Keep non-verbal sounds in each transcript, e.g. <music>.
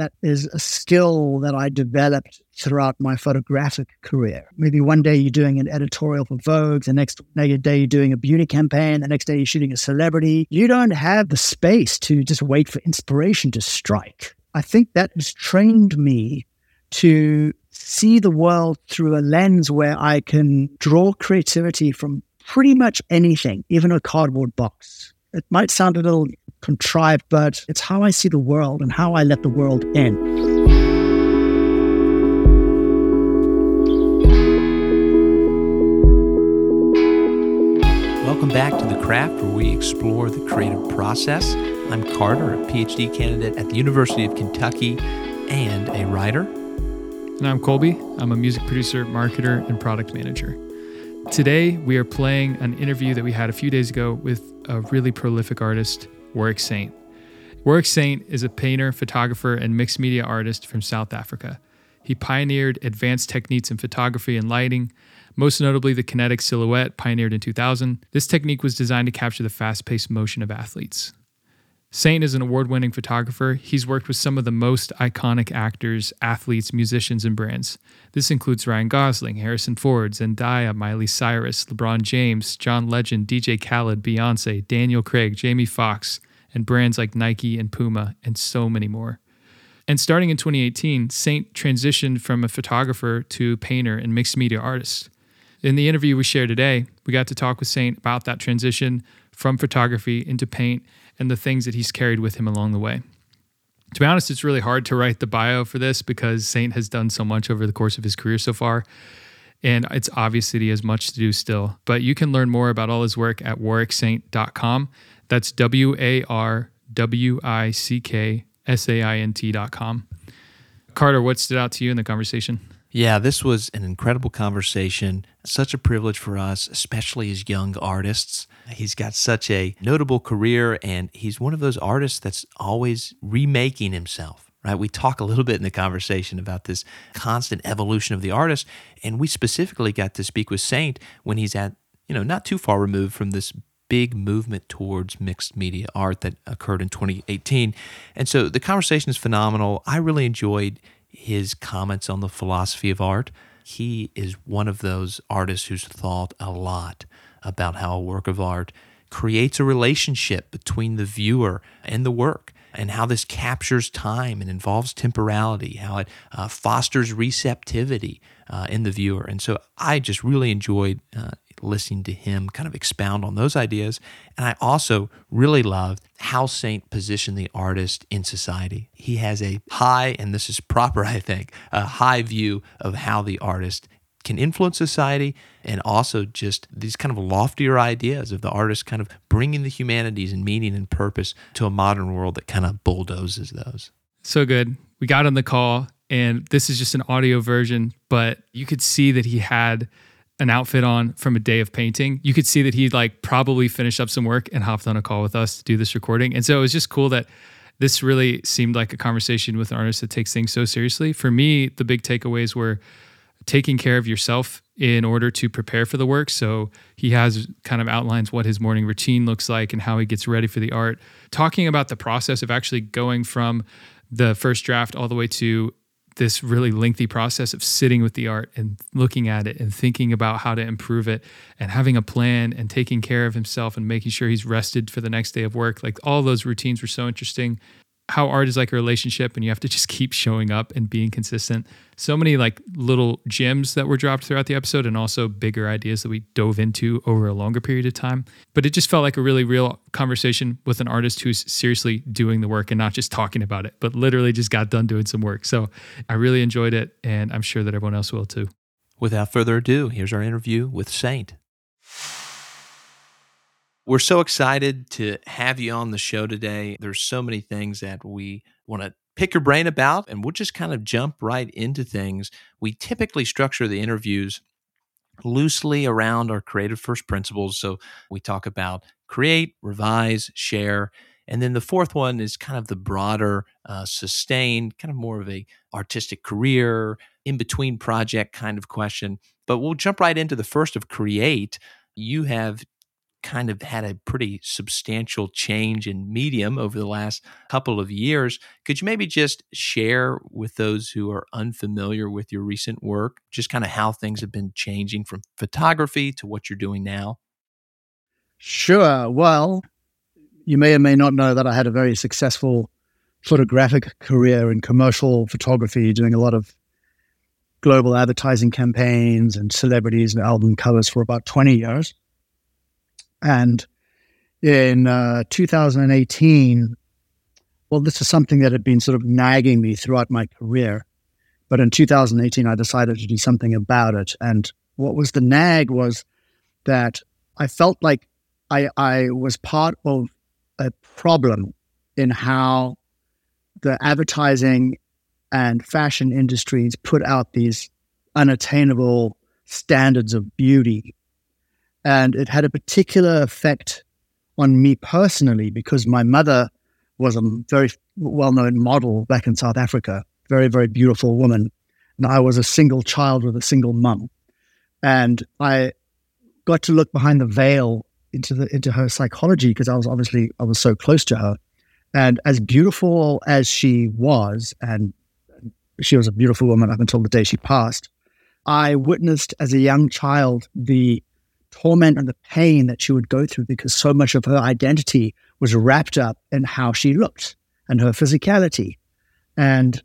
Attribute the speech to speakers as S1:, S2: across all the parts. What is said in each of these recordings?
S1: that is a skill that I developed throughout my photographic career. Maybe one day you're doing an editorial for Vogue, the next day you're doing a beauty campaign, the next day you're shooting a celebrity. You don't have the space to just wait for inspiration to strike. I think that has trained me to see the world through a lens where I can draw creativity from pretty much anything, even a cardboard box. It might sound a little contrived, but it's how I see the world and how I let the world in.
S2: Welcome back to The Craft, where we explore the creative process. I'm Carter, a PhD candidate at the University of Kentucky and a writer.
S3: And I'm Colby. I'm a music producer, marketer, and product manager. Today, we are playing an interview that we had a few days ago with a really prolific artist, Warwick Saint. Warwick Saint is a painter, photographer, and mixed media artist from South Africa. He pioneered advanced techniques in photography and lighting, most notably the kinetic silhouette, pioneered in 2000. This technique was designed to capture the fast paced motion of athletes. Saint is an award winning photographer. He's worked with some of the most iconic actors, athletes, musicians, and brands. This includes Ryan Gosling, Harrison Ford, Zendaya, Miley Cyrus, LeBron James, John Legend, DJ Khaled, Beyonce, Daniel Craig, Jamie Foxx, and brands like Nike and Puma, and so many more. And starting in 2018, Saint transitioned from a photographer to painter and mixed media artist. In the interview we shared today, we got to talk with Saint about that transition from photography into paint and the things that he's carried with him along the way. To be honest, it's really hard to write the bio for this because Saint has done so much over the course of his career so far. And it's obvious that he has much to do still. But you can learn more about all his work at warwicksaint.com. That's W A R W I C K S A I N T.com. Carter, what stood out to you in the conversation?
S2: Yeah, this was an incredible conversation. Such a privilege for us, especially as young artists. He's got such a notable career, and he's one of those artists that's always remaking himself. Right? We talk a little bit in the conversation about this constant evolution of the artist, and we specifically got to speak with Saint when he's at, you know, not too far removed from this big movement towards mixed media art that occurred in 2018. And so the conversation is phenomenal. I really enjoyed his comments on the philosophy of art. He is one of those artists who's thought a lot about how a work of art creates a relationship between the viewer and the work and how this captures time and involves temporality, how it uh, fosters receptivity uh, in the viewer. And so I just really enjoyed uh, listening to him kind of expound on those ideas. And I also really loved how Saint positioned the artist in society. He has a high, and this is proper, <laughs> I think, a high view of how the artist can influence society and also just these kind of loftier ideas of the artist kind of bringing the humanities and meaning and purpose to a modern world that kind of bulldozes those.
S3: So good. We got on the call, and this is just an audio version, but you could see that he had an outfit on from a day of painting, you could see that he like probably finished up some work and hopped on a call with us to do this recording. And so it was just cool that this really seemed like a conversation with an artist that takes things so seriously. For me, the big takeaways were taking care of yourself in order to prepare for the work. So he has kind of outlines what his morning routine looks like and how he gets ready for the art. Talking about the process of actually going from the first draft all the way to this really lengthy process of sitting with the art and looking at it and thinking about how to improve it and having a plan and taking care of himself and making sure he's rested for the next day of work. Like all those routines were so interesting how art is like a relationship and you have to just keep showing up and being consistent. So many like little gems that were dropped throughout the episode and also bigger ideas that we dove into over a longer period of time. But it just felt like a really real conversation with an artist who's seriously doing the work and not just talking about it, but literally just got done doing some work. So I really enjoyed it and I'm sure that everyone else will too.
S2: Without further ado, here's our interview with Saint. We're so excited to have you on the show today. There's so many things that we want to pick your brain about, and we'll just kind of jump right into things. We typically structure the interviews loosely around our creative first principles. So we talk about create, revise, share. And then the fourth one is kind of the broader, uh, sustain, kind of more of a artistic career, in between project kind of question. But we'll jump right into the first of create. You have kind of had a pretty substantial change in medium over the last couple of years. Could you maybe just share with those who are unfamiliar with your recent work, just kind of how things have been changing from photography to what you're doing now?
S1: Sure. Well, you may or may not know that I had a very successful photographic career in commercial photography, doing a lot of global advertising campaigns and celebrities and album covers for about 20 years. And in uh, 2018, well, this is something that had been sort of nagging me throughout my career. But in 2018, I decided to do something about it. And what was the nag was that I felt like I, I was part of a problem in how the advertising and fashion industries put out these unattainable standards of beauty. And it had a particular effect on me personally because my mother was a very well known model back in South Africa, very, very beautiful woman. And I was a single child with a single mum. And I got to look behind the veil into the into her psychology because I was obviously I was so close to her. And as beautiful as she was, and she was a beautiful woman up until the day she passed, I witnessed as a young child the torment and the pain that she would go through because so much of her identity was wrapped up in how she looked and her physicality. And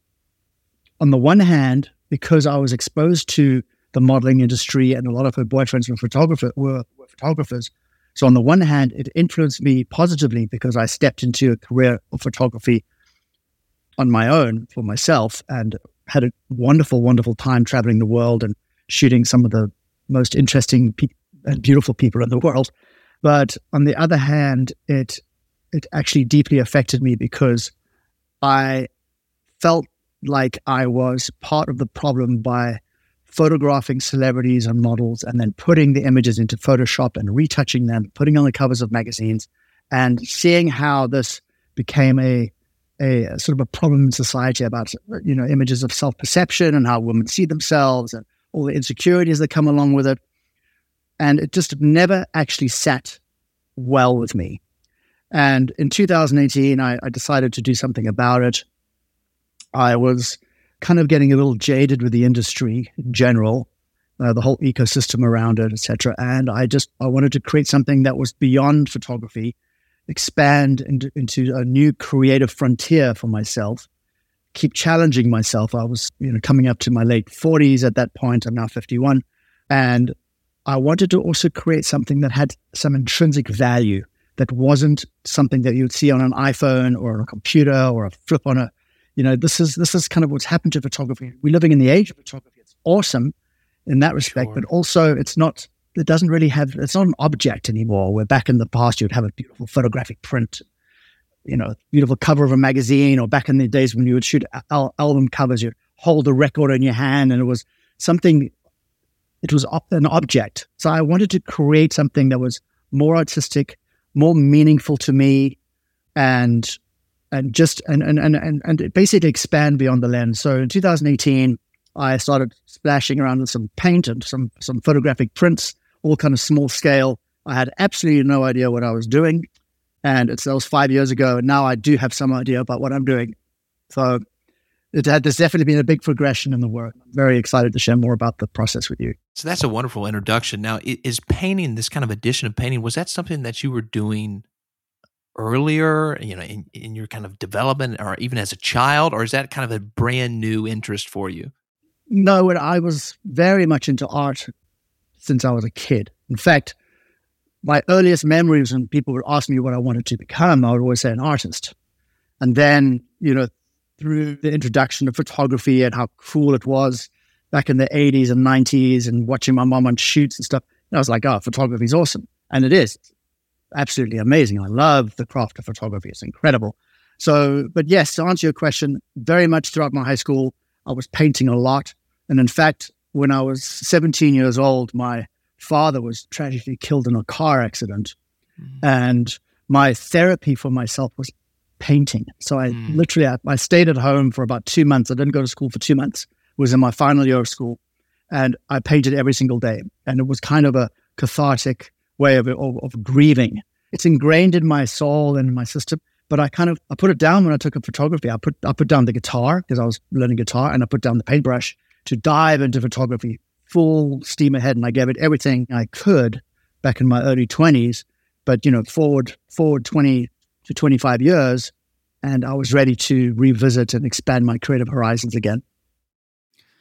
S1: on the one hand, because I was exposed to the modeling industry and a lot of her boyfriends were, photographer, were, were photographers, so on the one hand, it influenced me positively because I stepped into a career of photography on my own for myself and had a wonderful, wonderful time traveling the world and shooting some of the most interesting pe- and beautiful people in the world. But on the other hand, it it actually deeply affected me because I felt like I was part of the problem by photographing celebrities and models and then putting the images into Photoshop and retouching them, putting on the covers of magazines, and seeing how this became a a sort of a problem in society about you know images of self perception and how women see themselves and all the insecurities that come along with it, and it just never actually sat well with me. And in 2018, I, I decided to do something about it. I was kind of getting a little jaded with the industry in general, uh, the whole ecosystem around it, etc. And I just I wanted to create something that was beyond photography, expand into, a new creative frontier for myself, keep challenging myself. I was you know coming up to my late forties at that point. I'm now 51, and I wanted to also create something that had some intrinsic value that wasn't something that you'd see on an iPhone or a computer or a flip on a you know, this is this is kind of what's happened to photography. We're living in the age of photography. It's awesome in that respect, sure. but also it's not. It doesn't really have. It's not an object anymore. Where back in the past you'd have a beautiful photographic print, you know, beautiful cover of a magazine, or back in the days when you would shoot al- album covers, you'd hold a record in your hand, and it was something. It was an object. So I wanted to create something that was more artistic, more meaningful to me, and and just and and and and basically expand beyond the lens. So in 2018, I started splashing around with some paint and some some photographic prints, all kind of small scale. I had absolutely no idea what I was doing, and it's that was five years ago. And now I do have some idea about what I'm doing. So it had, there's definitely been a big progression in the work. I'm very excited to share more about the process with you.
S2: So that's a wonderful introduction. Now, is painting this kind of addition of painting was that something that you were doing earlier, you know, in, in your kind of development or even as a child, or is that kind of a brand new interest for you?
S1: No, I was very much into art since I was a kid. In fact, my earliest memories when people would ask me what I wanted to become, I would always say an artist. And then, you know, through the introduction of photography and how cool it was back in the 80s and 90s and watching my mom on shoots and stuff, I was like, oh, photography is awesome. And it is absolutely amazing. I love the craft of photography. It's incredible. So, but yes, to answer your question, very much throughout my high school, I was painting a lot. And in fact, when I was 17 years old, my father was tragically killed in a car accident. Mm. And my therapy for myself was painting. So I mm. literally, I, I, stayed at home for about two months. I didn't go to school for two months. It was in my final year of school. And I painted every single day. And it was kind of a cathartic way of, of, of grieving. It's ingrained in my soul and my system. But I kind of I put it down when I took up photography. I put I put down the guitar because I was learning guitar, and I put down the paintbrush to dive into photography full steam ahead. And I gave it everything I could back in my early twenties. But you know, forward forward twenty to twenty five years, and I was ready to revisit and expand my creative horizons again.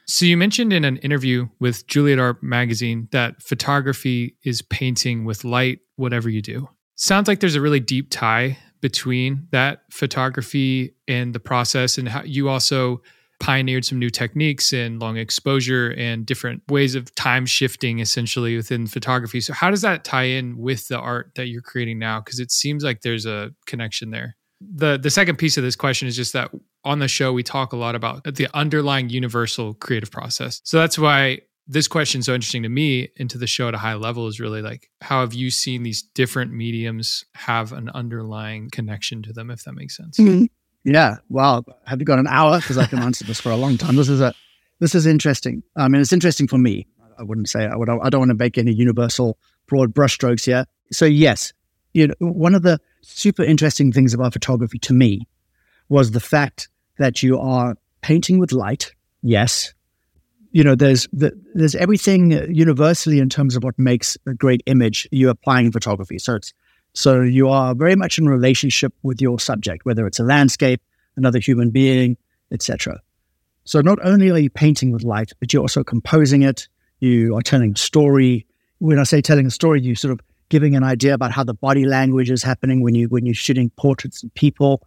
S3: So you mentioned in an interview with Juliet Art magazine that photography is painting with light, whatever you do. Sounds like there's a really deep tie between that photography and the process, and how you also pioneered some new techniques and long exposure and different ways of time shifting essentially within photography. So how does that tie in with the art that you're creating now? Because it seems like there's a connection there the the second piece of this question is just that on the show we talk a lot about the underlying universal creative process. So that's why this question is so interesting to me into the show at a high level is really like how have you seen these different mediums have an underlying connection to them if that makes sense
S1: mm-hmm. Yeah well have you got an hour because i can answer this for a long time this is a this is interesting i mean it's interesting for me i wouldn't say i would i don't want to make any universal broad brushstrokes here so yes you know one of the super interesting things about photography to me was the fact that you are painting with light. Yes. You know, there's the, there's everything universally in terms of what makes a great image you're applying in photography. So it's so you are very much in relationship with your subject, whether it's a landscape, another human being, etc. So not only are you painting with light, but you're also composing it. You are telling a story. When I say telling a story, you sort of giving an idea about how the body language is happening when you when you're shooting portraits of people.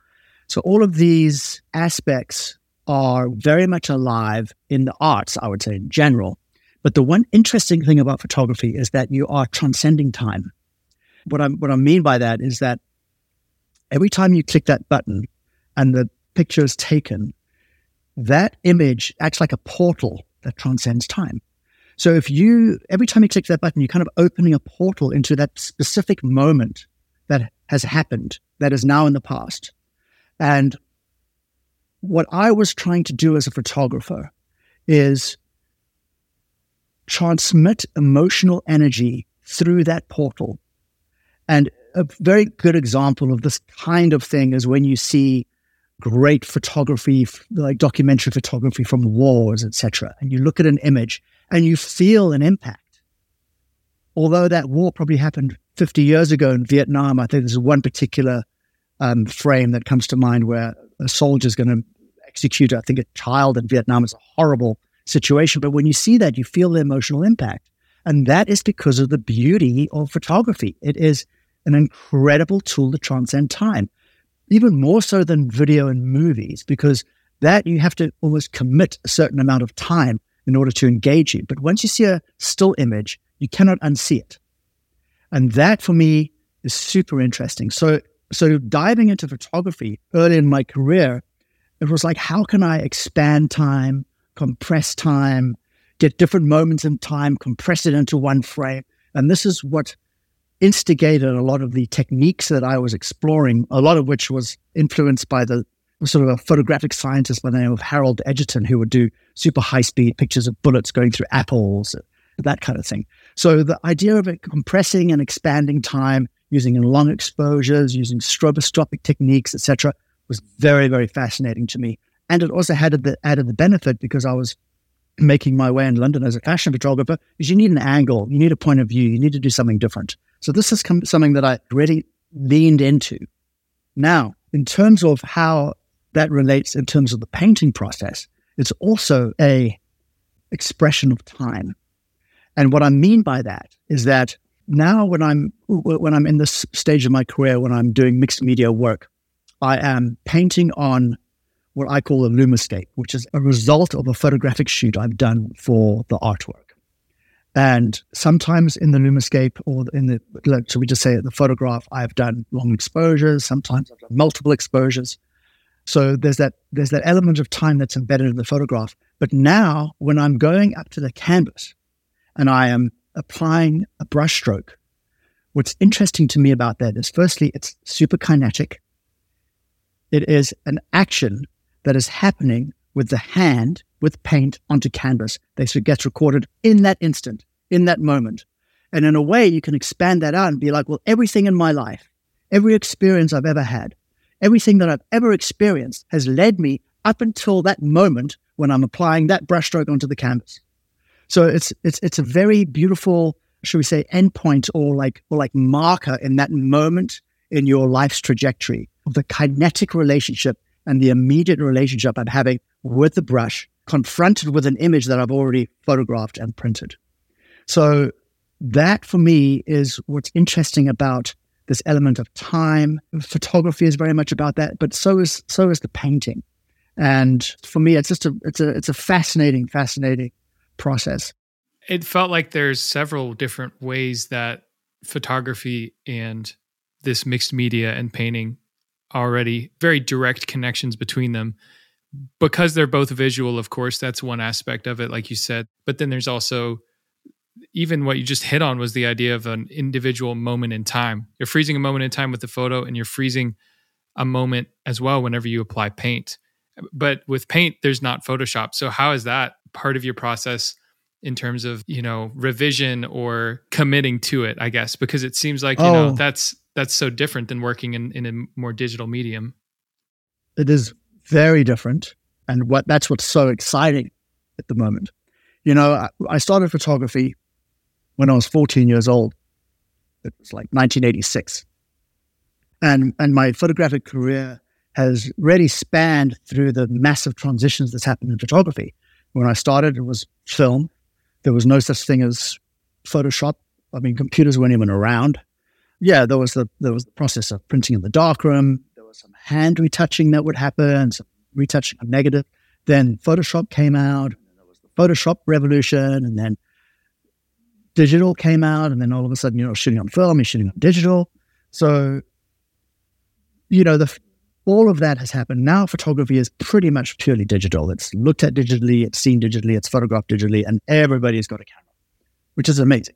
S1: So all of these aspects are very much alive in the arts, I would say in general. But the one interesting thing about photography is that you are transcending time. What I what I mean by that is that every time you click that button and the picture is taken, that image acts like a portal that transcends time. So if you, every time you click that button, you're kind of opening a portal into that specific moment that has happened, that is now in the past. And what I was trying to do as a photographer is transmit emotional energy through that portal. And a very good example of this kind of thing is when you see great photography, like documentary photography from wars, etc. And you look at an image and you feel an impact. Although that war probably happened 50 years ago in Vietnam, I think there's one particular um, frame that comes to mind where a soldier is going to execute, I think, a child in Vietnam. It's a horrible situation. But when you see that, you feel the emotional impact. And that is because of the beauty of photography. It is an incredible tool to transcend time, even more so than video and movies, because that you have to almost commit a certain amount of time in order to engage you. But once you see a still image, you cannot unsee it. And that for me is super interesting. So, so diving into photography early in my career, it was like, how can I expand time, compress time, get different moments in time, compress it into one frame? And this is what instigated a lot of the techniques that I was exploring, a lot of which was influenced by the sort of a photographic scientist by the name of Harold Edgerton who would do super high speed pictures of bullets going through apples, that kind of thing. So the idea of compressing and expanding time using long exposures, using stroboscopic techniques, etc., was very, very fascinating to me. And it also had the added the benefit because I was making my way in London as a fashion photographer, is you need an angle, you need a point of view, you need to do something different. So this is something that I really leaned into. Now, in terms of how that relates in terms of the painting process. It's also a expression of time. And what I mean by that is that now when I'm when I'm in this stage of my career when I'm doing mixed media work, I am painting on what I call a lumascape, which is a result of a photographic shoot I've done for the artwork. And sometimes in the lumascape or in the, like, so we just say the photograph, I've done long exposures. Sometimes I've done multiple exposures. So there's that there's that element of time that's embedded in the photograph. But now when I'm going up to the canvas and I am applying a brushstroke, what's interesting to me about that is firstly it's super kinetic. It is an action that is happening with the hand with paint onto canvas. It gets recorded in that instant, in that moment. And in a way, you can expand that out and be like, well, everything in my life, every experience I've ever had, everything that I've ever experienced has led me up until that moment when I'm applying that brushstroke onto the canvas. So it's it's it's a very beautiful, should we say, endpoint or like or like marker in that moment in your life's trajectory of the kinetic relationship and the immediate relationship I'm having with the brush, confronted with an image that I've already photographed and printed. So that for me is what's interesting about this element of time. Photography is very much about that, but so is so is the painting. And for me, it's just a it's a it's a fascinating, fascinating process.
S3: It felt like there's several different ways that photography and this mixed media and painting already very direct connections between them because they're both visual of course that's one aspect of it like you said but then there's also even what you just hit on was the idea of an individual moment in time you're freezing a moment in time with the photo and you're freezing a moment as well whenever you apply paint but with paint there's not photoshop so how is that part of your process in terms of you know revision or committing to it i guess because it seems like you oh. know that's that's so different than working in, in a more digital medium.
S1: It is very different. And what that's what's so exciting at the moment. You know, I, I started photography when I was 14 years old. It was like 1986. And and my photographic career has really spanned through the massive transitions that's happened in photography. When I started, it was film. There was no such thing as Photoshop. I mean, computers weren't even around yeah, there was the there was the process of printing in the darkroom. There was some hand retouching that would happen, some retouching of negative. Then Photoshop came out. there was the Photoshop revolution, and then digital came out, and then all of a sudden, you know, shooting on film, you're shooting on digital. So, you know, the all of that has happened. Now photography is pretty much purely digital. It's looked at digitally, it's seen digitally, it's photographed digitally, and everybody's got a camera, which is amazing.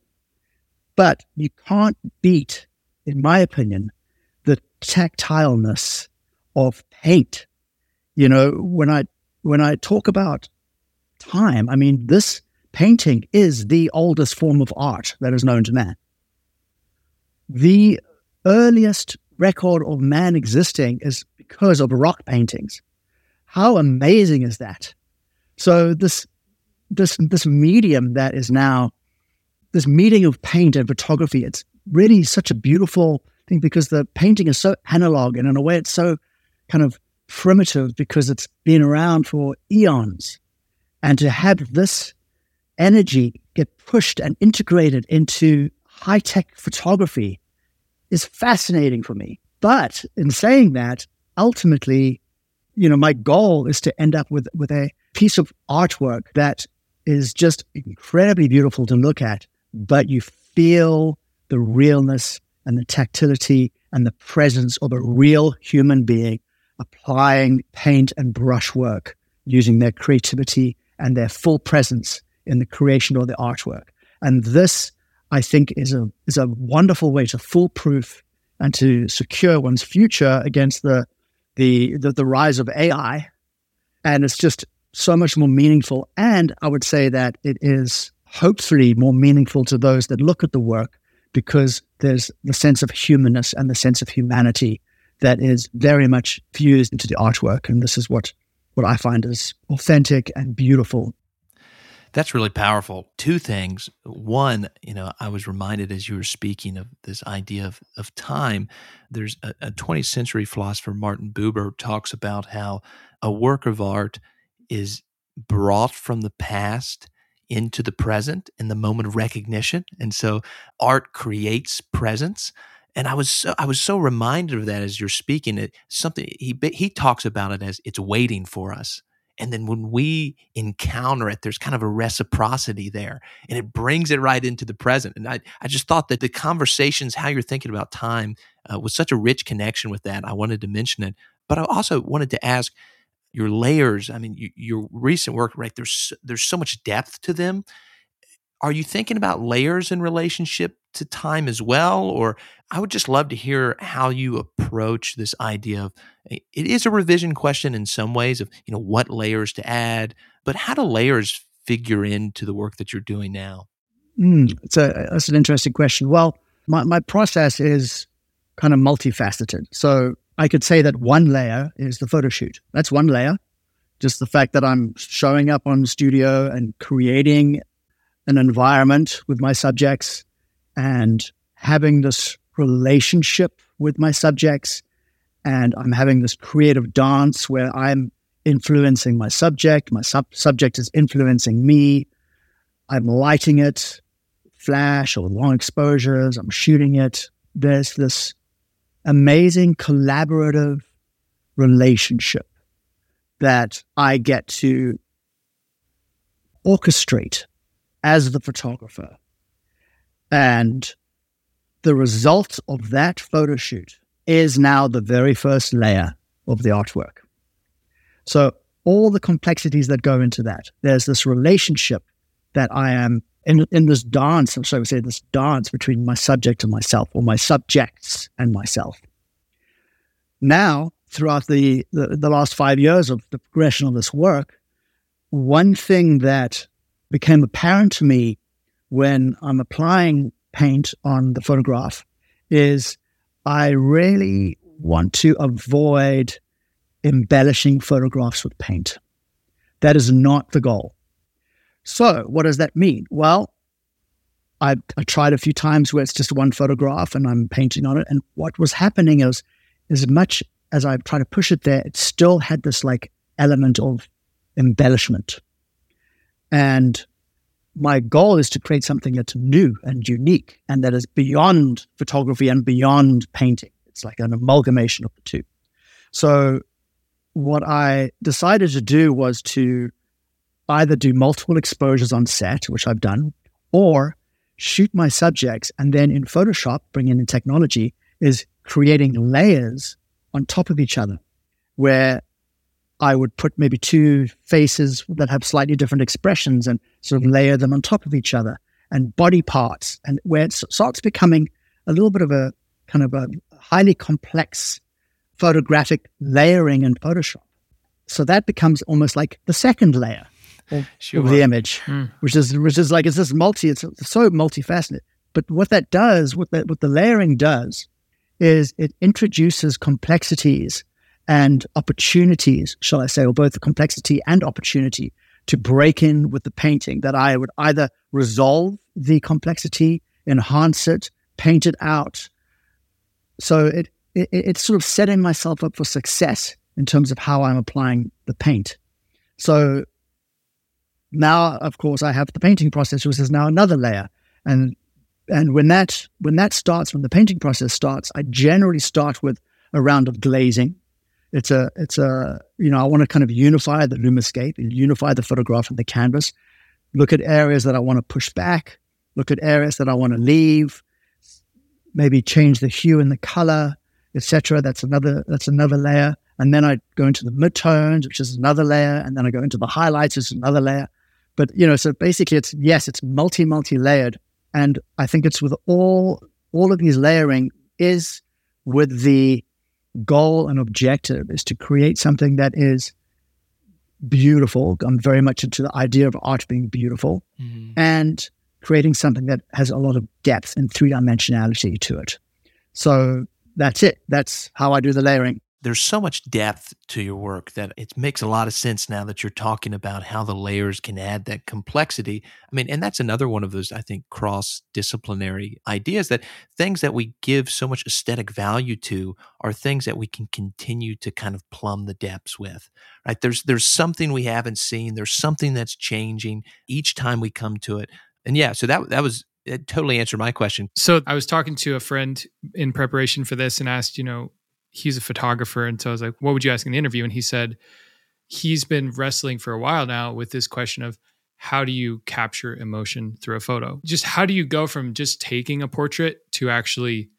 S1: But you can't beat in my opinion, the tactileness of paint. You know, when I when I talk about time, I mean this painting is the oldest form of art that is known to man. The earliest record of man existing is because of rock paintings. How amazing is that? So this this this medium that is now this meeting of paint and photography, it's really such a beautiful thing because the painting is so analog and in a way it's so kind of primitive because it's been around for eons. And to have this energy get pushed and integrated into high tech photography is fascinating for me. But in saying that, ultimately, you know, my goal is to end up with, with a piece of artwork that is just incredibly beautiful to look at, but you feel the realness and the tactility and the presence of a real human being applying paint and brushwork using their creativity and their full presence in the creation of the artwork. And this, I think, is a is a wonderful way to foolproof and to secure one's future against the the the, the rise of AI. And it's just so much more meaningful. And I would say that it is hopefully more meaningful to those that look at the work because there's the sense of humanness and the sense of humanity that is very much fused into the artwork. And this is what, what I find is authentic and beautiful.
S2: That's really powerful. Two things. One, you know, I was reminded as you were speaking of this idea of, of time. There's a, a 20th century philosopher, Martin Buber, talks about how a work of art is brought from the past into the present in the moment of recognition. And so art creates presence. And I was so, I was so reminded of that as you're speaking. It something he he talks about it as it's waiting for us. And then when we encounter it, there's kind of a reciprocity there, and it brings it right into the present. And I, I just thought that the conversations, how you're thinking about time, uh, was such a rich connection with that. I wanted to mention it, but I also wanted to ask your layers. I mean, you, your recent work, right? There's there's so much depth to them. Are you thinking about layers in relationship to time as well, or I would just love to hear how you approach this idea of it is a revision question in some ways of you know what layers to add, but how do layers figure into the work that you're doing now?
S1: Mm, it's a, that's an interesting question. Well, my, my process is kind of multifaceted. So I could say that one layer is the photo shoot. That's one layer. Just the fact that I'm showing up on studio and creating an environment with my subjects and having this relationship with my subjects. And I'm having this creative dance where I'm influencing my subject, my sub- subject is influencing me. I'm lighting it, flash or long exposures, I'm shooting it. There's this amazing collaborative relationship that I get to orchestrate as the photographer. And the result of that photo shoot is now the very first layer of the artwork. So, all the complexities that go into that, there's this relationship that I am in, in this dance, so I say this dance between my subject and myself, or my subjects and myself. Now, throughout the, the, the last five years of the progression of this work, one thing that became apparent to me when I'm applying paint on the photograph is I really want to avoid embellishing photographs with paint. That is not the goal. So, what does that mean? Well, I, I tried a few times where it's just one photograph and I'm painting on it. And what was happening is, as much as I tried to push it there, it still had this like element of embellishment. And my goal is to create something that's new and unique and that is beyond photography and beyond painting. It's like an amalgamation of the two. So, what I decided to do was to either do multiple exposures on set, which I've done, or shoot my subjects and then in Photoshop, bring in the technology, is creating layers on top of each other where I would put maybe two faces that have slightly different expressions and sort of layer them on top of each other and body parts and where it starts becoming a little bit of a kind of a highly complex photographic layering in Photoshop. So that becomes almost like the second layer of, sure. of the image, mm. which is which is like it's this multi. It's so multifaceted. But what that does, what that what the layering does, is it introduces complexities and opportunities, shall I say, or both the complexity and opportunity to break in with the painting. That I would either resolve the complexity, enhance it, paint it out. So it, it it's sort of setting myself up for success in terms of how I'm applying the paint. So now, of course, I have the painting process, which is now another layer. And and when that when that starts, when the painting process starts, I generally start with a round of glazing. It's a it's a you know I want to kind of unify the lumascape, unify the photograph and the canvas. Look at areas that I want to push back. Look at areas that I want to leave. Maybe change the hue and the color, etc. That's another that's another layer. And then I go into the midtones, which is another layer, and then I go into the highlights, which is another layer. But you know, so basically, it's yes, it's multi multi layered, and I think it's with all all of these layering is with the goal and objective is to create something that is beautiful. I'm very much into the idea of art being beautiful mm-hmm. and creating something that has a lot of depth and three dimensionality to it. So that's it. That's how I do the layering
S2: there's so much depth to your work that it makes a lot of sense now that you're talking about how the layers can add that complexity. I mean, and that's another one of those, I think, cross disciplinary ideas that things that we give so much aesthetic value to are things that we can continue to kind of plumb the depths with. Right? There's there's something we haven't seen, there's something that's changing each time we come to it. And yeah, so that that was it totally answered my question.
S3: So I was talking to a friend in preparation for this and asked, you know, he's a photographer. And so I was like, what would you ask in the interview? And he said, he's been wrestling for a while now with this question of how do you capture emotion through a photo? Just how do you go from just taking a portrait to actually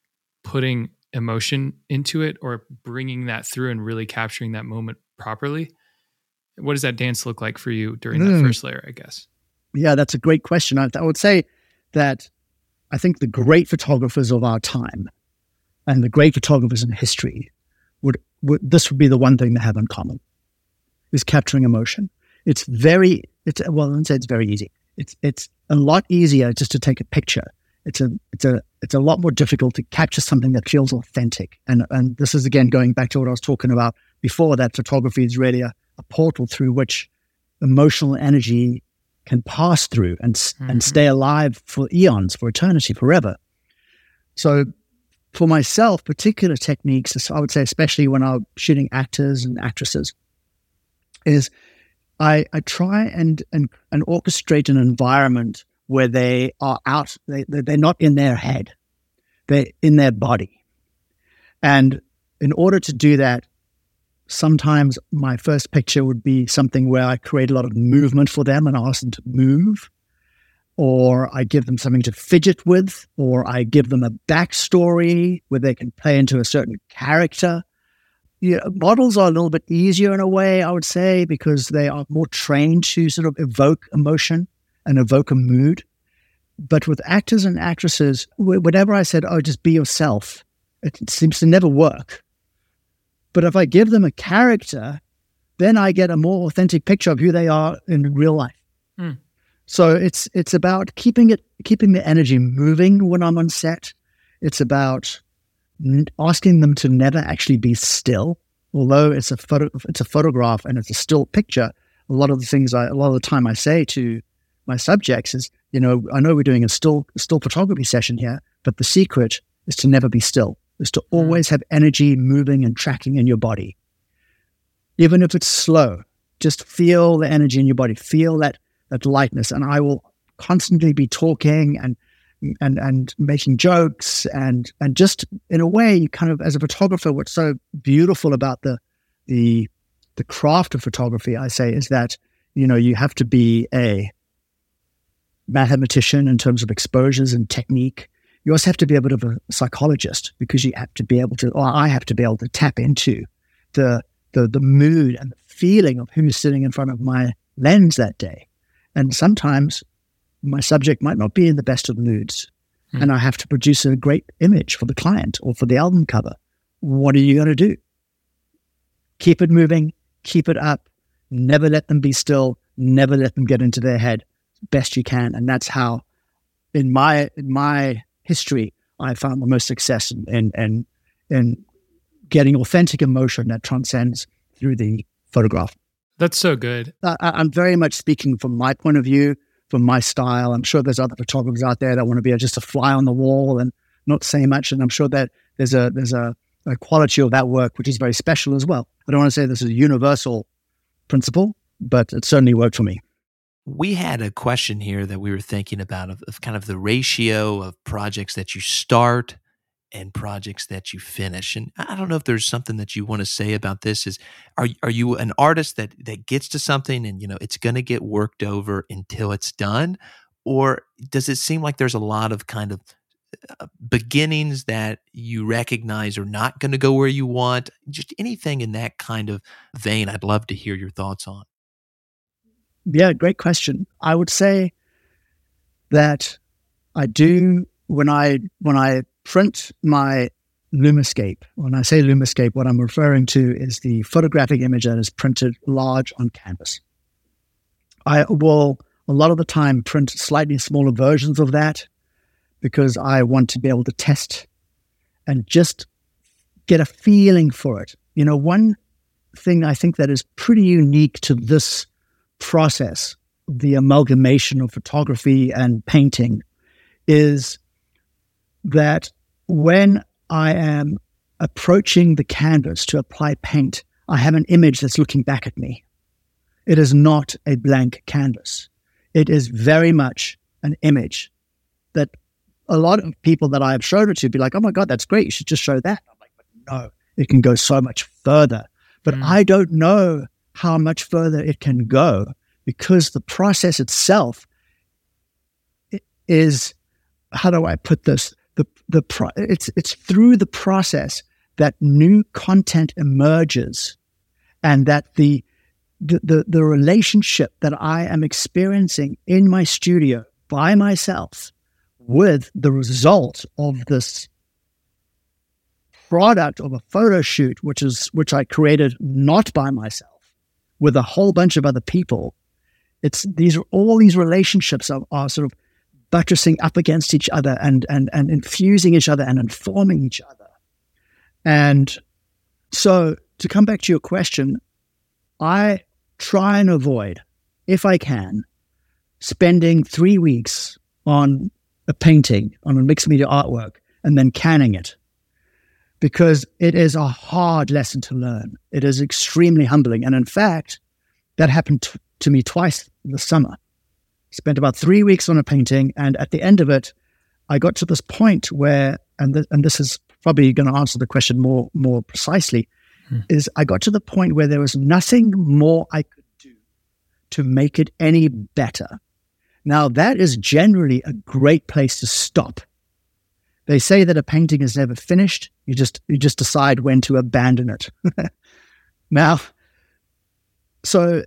S3: putting emotion into it or bringing that through and really capturing that moment properly? What does that dance look like for you during mm. that hmm. first layer, I guess?
S1: Yeah, that's a great question. I, I would say that I think the great photographers of our time and the great photographers in history would, would this would be the one thing they have in common is capturing emotion. It's very it's well, let's say it's very easy. it's it's a lot easier just to take a picture. It's a it's a it's a lot more difficult to capture something that feels authentic. And and this is again going back to what I was talking about before. That photography is really a, a portal through which emotional energy can pass through and mm-hmm. and stay alive for eons, for eternity, forever. So for myself, particular techniques, I would say, especially when I'm shooting actors and actresses, is I, I try and, and, and orchestrate an environment where they are out, they, they're not in their head, they're in their body. And in order to do that, sometimes my first picture would be something where I create a lot of movement for them and I ask them to move or I give them something to fidget with, or I give them a backstory where they can play into a certain character. You know, models are a little bit easier in a way, I would say, because they are more trained to sort of evoke emotion and evoke a mood. But with actors and actresses, whenever I said, oh, just be yourself, it seems to never work. But if I give them a character, then I get a more authentic picture of who they are in real life. Mm. So it's it's about keeping it keeping the energy moving when I'm on set. It's about asking them to never actually be still. Although it's a photo, it's a photograph and it's a still picture. A lot of the things I, a lot of the time I say to my subjects is, you know, I know we're doing a still still photography session here, but the secret is to never be still. Is to mm. always have energy moving and tracking in your body, even if it's slow. Just feel the energy in your body. Feel that that lightness. And I will constantly be talking and and and making jokes and and just in a way, kind of as a photographer, what's so beautiful about the the the craft of photography, I say, is that you know you have to be a mathematician in terms of exposures and technique. You also have to be a bit of a psychologist because you have to be able to, or I have to be able to tap into the the the mood and the feeling of who's sitting in front of my lens that day. And sometimes my subject might not be in the best of moods. Mm. And I have to produce a great image for the client or for the album cover. What are you going to do? Keep it moving, keep it up, never let them be still, never let them get into their head best you can. And that's how, in my in my history, I found the most success in in, in, in getting authentic emotion that transcends through the photograph.
S3: That's so good.
S1: I, I'm very much speaking from my point of view, from my style. I'm sure there's other photographers out there that want to be just a fly on the wall and not say much. And I'm sure that there's a there's a, a quality of that work which is very special as well. I don't want to say this is a universal principle, but it certainly worked for me.
S2: We had a question here that we were thinking about of, of kind of the ratio of projects that you start and projects that you finish. And I don't know if there's something that you want to say about this. Is are are you an artist that that gets to something and you know it's going to get worked over until it's done, or does it seem like there's a lot of kind of uh, beginnings that you recognize are not going to go where you want? Just anything in that kind of vein, I'd love to hear your thoughts on.
S1: Yeah, great question. I would say that I do when I when I print my Lumascape. When I say Lumascape, what I'm referring to is the photographic image that is printed large on canvas. I will a lot of the time print slightly smaller versions of that because I want to be able to test and just get a feeling for it. You know, one thing I think that is pretty unique to this process, the amalgamation of photography and painting, is that when I am approaching the canvas to apply paint, I have an image that's looking back at me. It is not a blank canvas. It is very much an image that a lot of people that I have showed it to be like, oh my God, that's great. You should just show that. I'm like, but no, it can go so much further. But mm. I don't know how much further it can go because the process itself is, how do I put this? The the pro- it's it's through the process that new content emerges and that the, the the the relationship that I am experiencing in my studio by myself with the result of this product of a photo shoot which is which I created not by myself with a whole bunch of other people It's these all these relationships are, are sort of buttressing up against each other and and and infusing each other and informing each other. And so to come back to your question, I try and avoid, if I can, spending three weeks on a painting, on a mixed media artwork, and then canning it. Because it is a hard lesson to learn. It is extremely humbling. And in fact, that happened t- to me twice this summer. Spent about three weeks on a painting, and at the end of it, I got to this point where, and, th- and this is probably going to answer the question more more precisely, hmm. is I got to the point where there was nothing more I could do to make it any better. Now that is generally a great place to stop. They say that a painting is never finished. You just you just decide when to abandon it. <laughs> now, so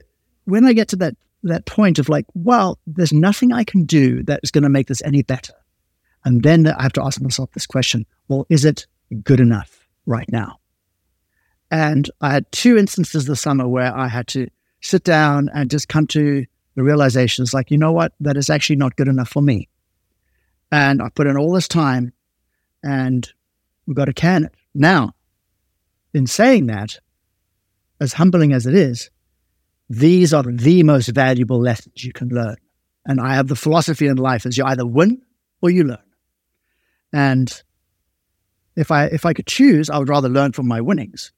S1: when I get to that that point of like, well, there's nothing I can do that is going to make this any better. And then I have to ask myself this question well, is it good enough right now? And I had two instances this summer where I had to sit down and just come to the realization like, you know what? That is actually not good enough for me. And I put in all this time and we've got to can it. Now, in saying that, as humbling as it is, these are the most valuable lessons you can learn. And I have the philosophy in life is you either win or you learn. And if I if I could choose, I would rather learn from my winnings.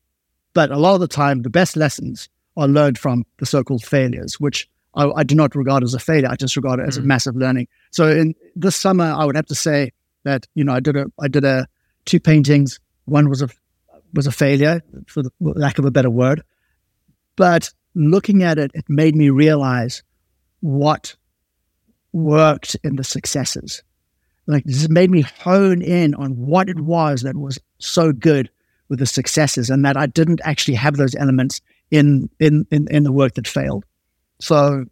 S1: But a lot of the time, the best lessons are learned from the so-called failures, which I, I do not regard as a failure. I just regard it as mm. a massive learning. So in this summer, I would have to say that you know I did a I did a two paintings. One was a was a failure, for the lack of a better word. But looking at it, it made me realize what worked in the successes like this made me hone in on what it was that was so good with the successes and that I didn't actually have those elements in in in, in the work that failed. So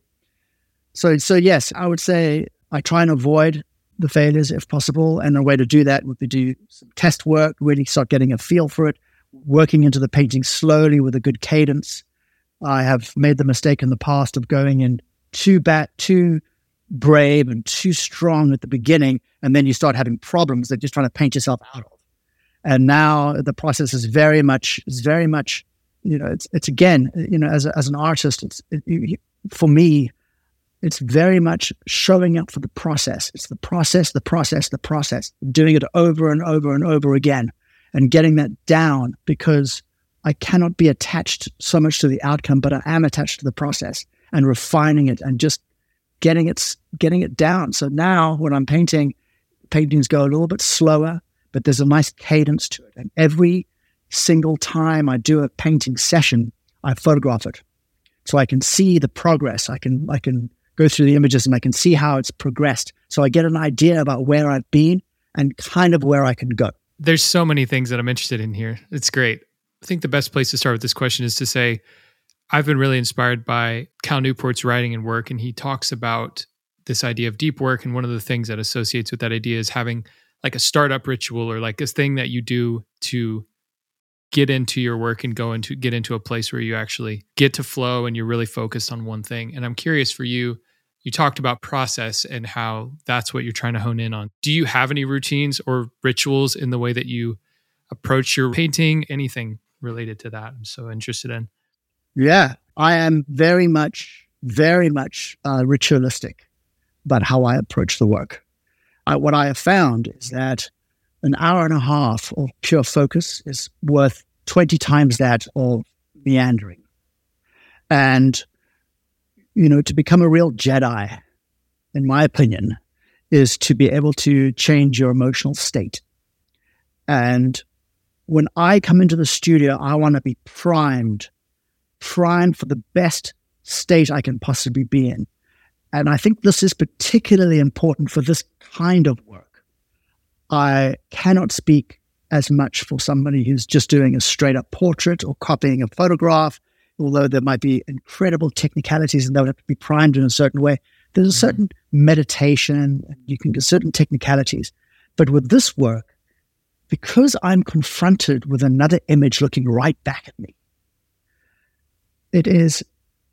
S1: so so yes, I would say I try and avoid the failures if possible. And a way to do that would be do some test work, really start getting a feel for it, working into the painting slowly with a good cadence. I have made the mistake in the past of going in too bad, too brave and too strong at the beginning, and then you start having problems that you're trying to paint yourself out of. And now the process is very much is very much, you know, it's it's again, you know, as as an artist, it's it, for me, it's very much showing up for the process. It's the process, the process, the process, doing it over and over and over again, and getting that down because I cannot be attached so much to the outcome, but I am attached to the process and refining it and just getting it getting it down. So now when I'm painting, paintings go a little bit slower, but there's a nice cadence to it. And every single time I do a painting session, I photograph it. So I can see the progress. I can I can go through the images and I can see how it's progressed. So I get an idea about where I've been and kind of where I can go.
S3: There's so many things that I'm interested in here. It's great. I think the best place to start with this question is to say, I've been really inspired by Cal Newport's writing and work, and he talks about this idea of deep work. And one of the things that associates with that idea is having like a startup ritual or like this thing that you do to get into your work and go into get into a place where you actually get to flow and you're really focused on one thing. And I'm curious for you, you talked about process and how that's what you're trying to hone in on. Do you have any routines or rituals in the way that you approach your painting? Anything related to that? I'm so interested in.
S1: Yeah, I am very much, very much uh, ritualistic about how I approach the work. I, what I have found is that an hour and a half of pure focus is worth 20 times that of meandering. And, you know, to become a real Jedi, in my opinion, is to be able to change your emotional state. And when I come into the studio, I want to be primed primed for the best state I can possibly be in. And I think this is particularly important for this kind of work. I cannot speak as much for somebody who's just doing a straight up portrait or copying a photograph, although there might be incredible technicalities and they would have to be primed in a certain way. There's a mm-hmm. certain meditation, you can get certain technicalities. But with this work, because I'm confronted with another image looking right back at me, it is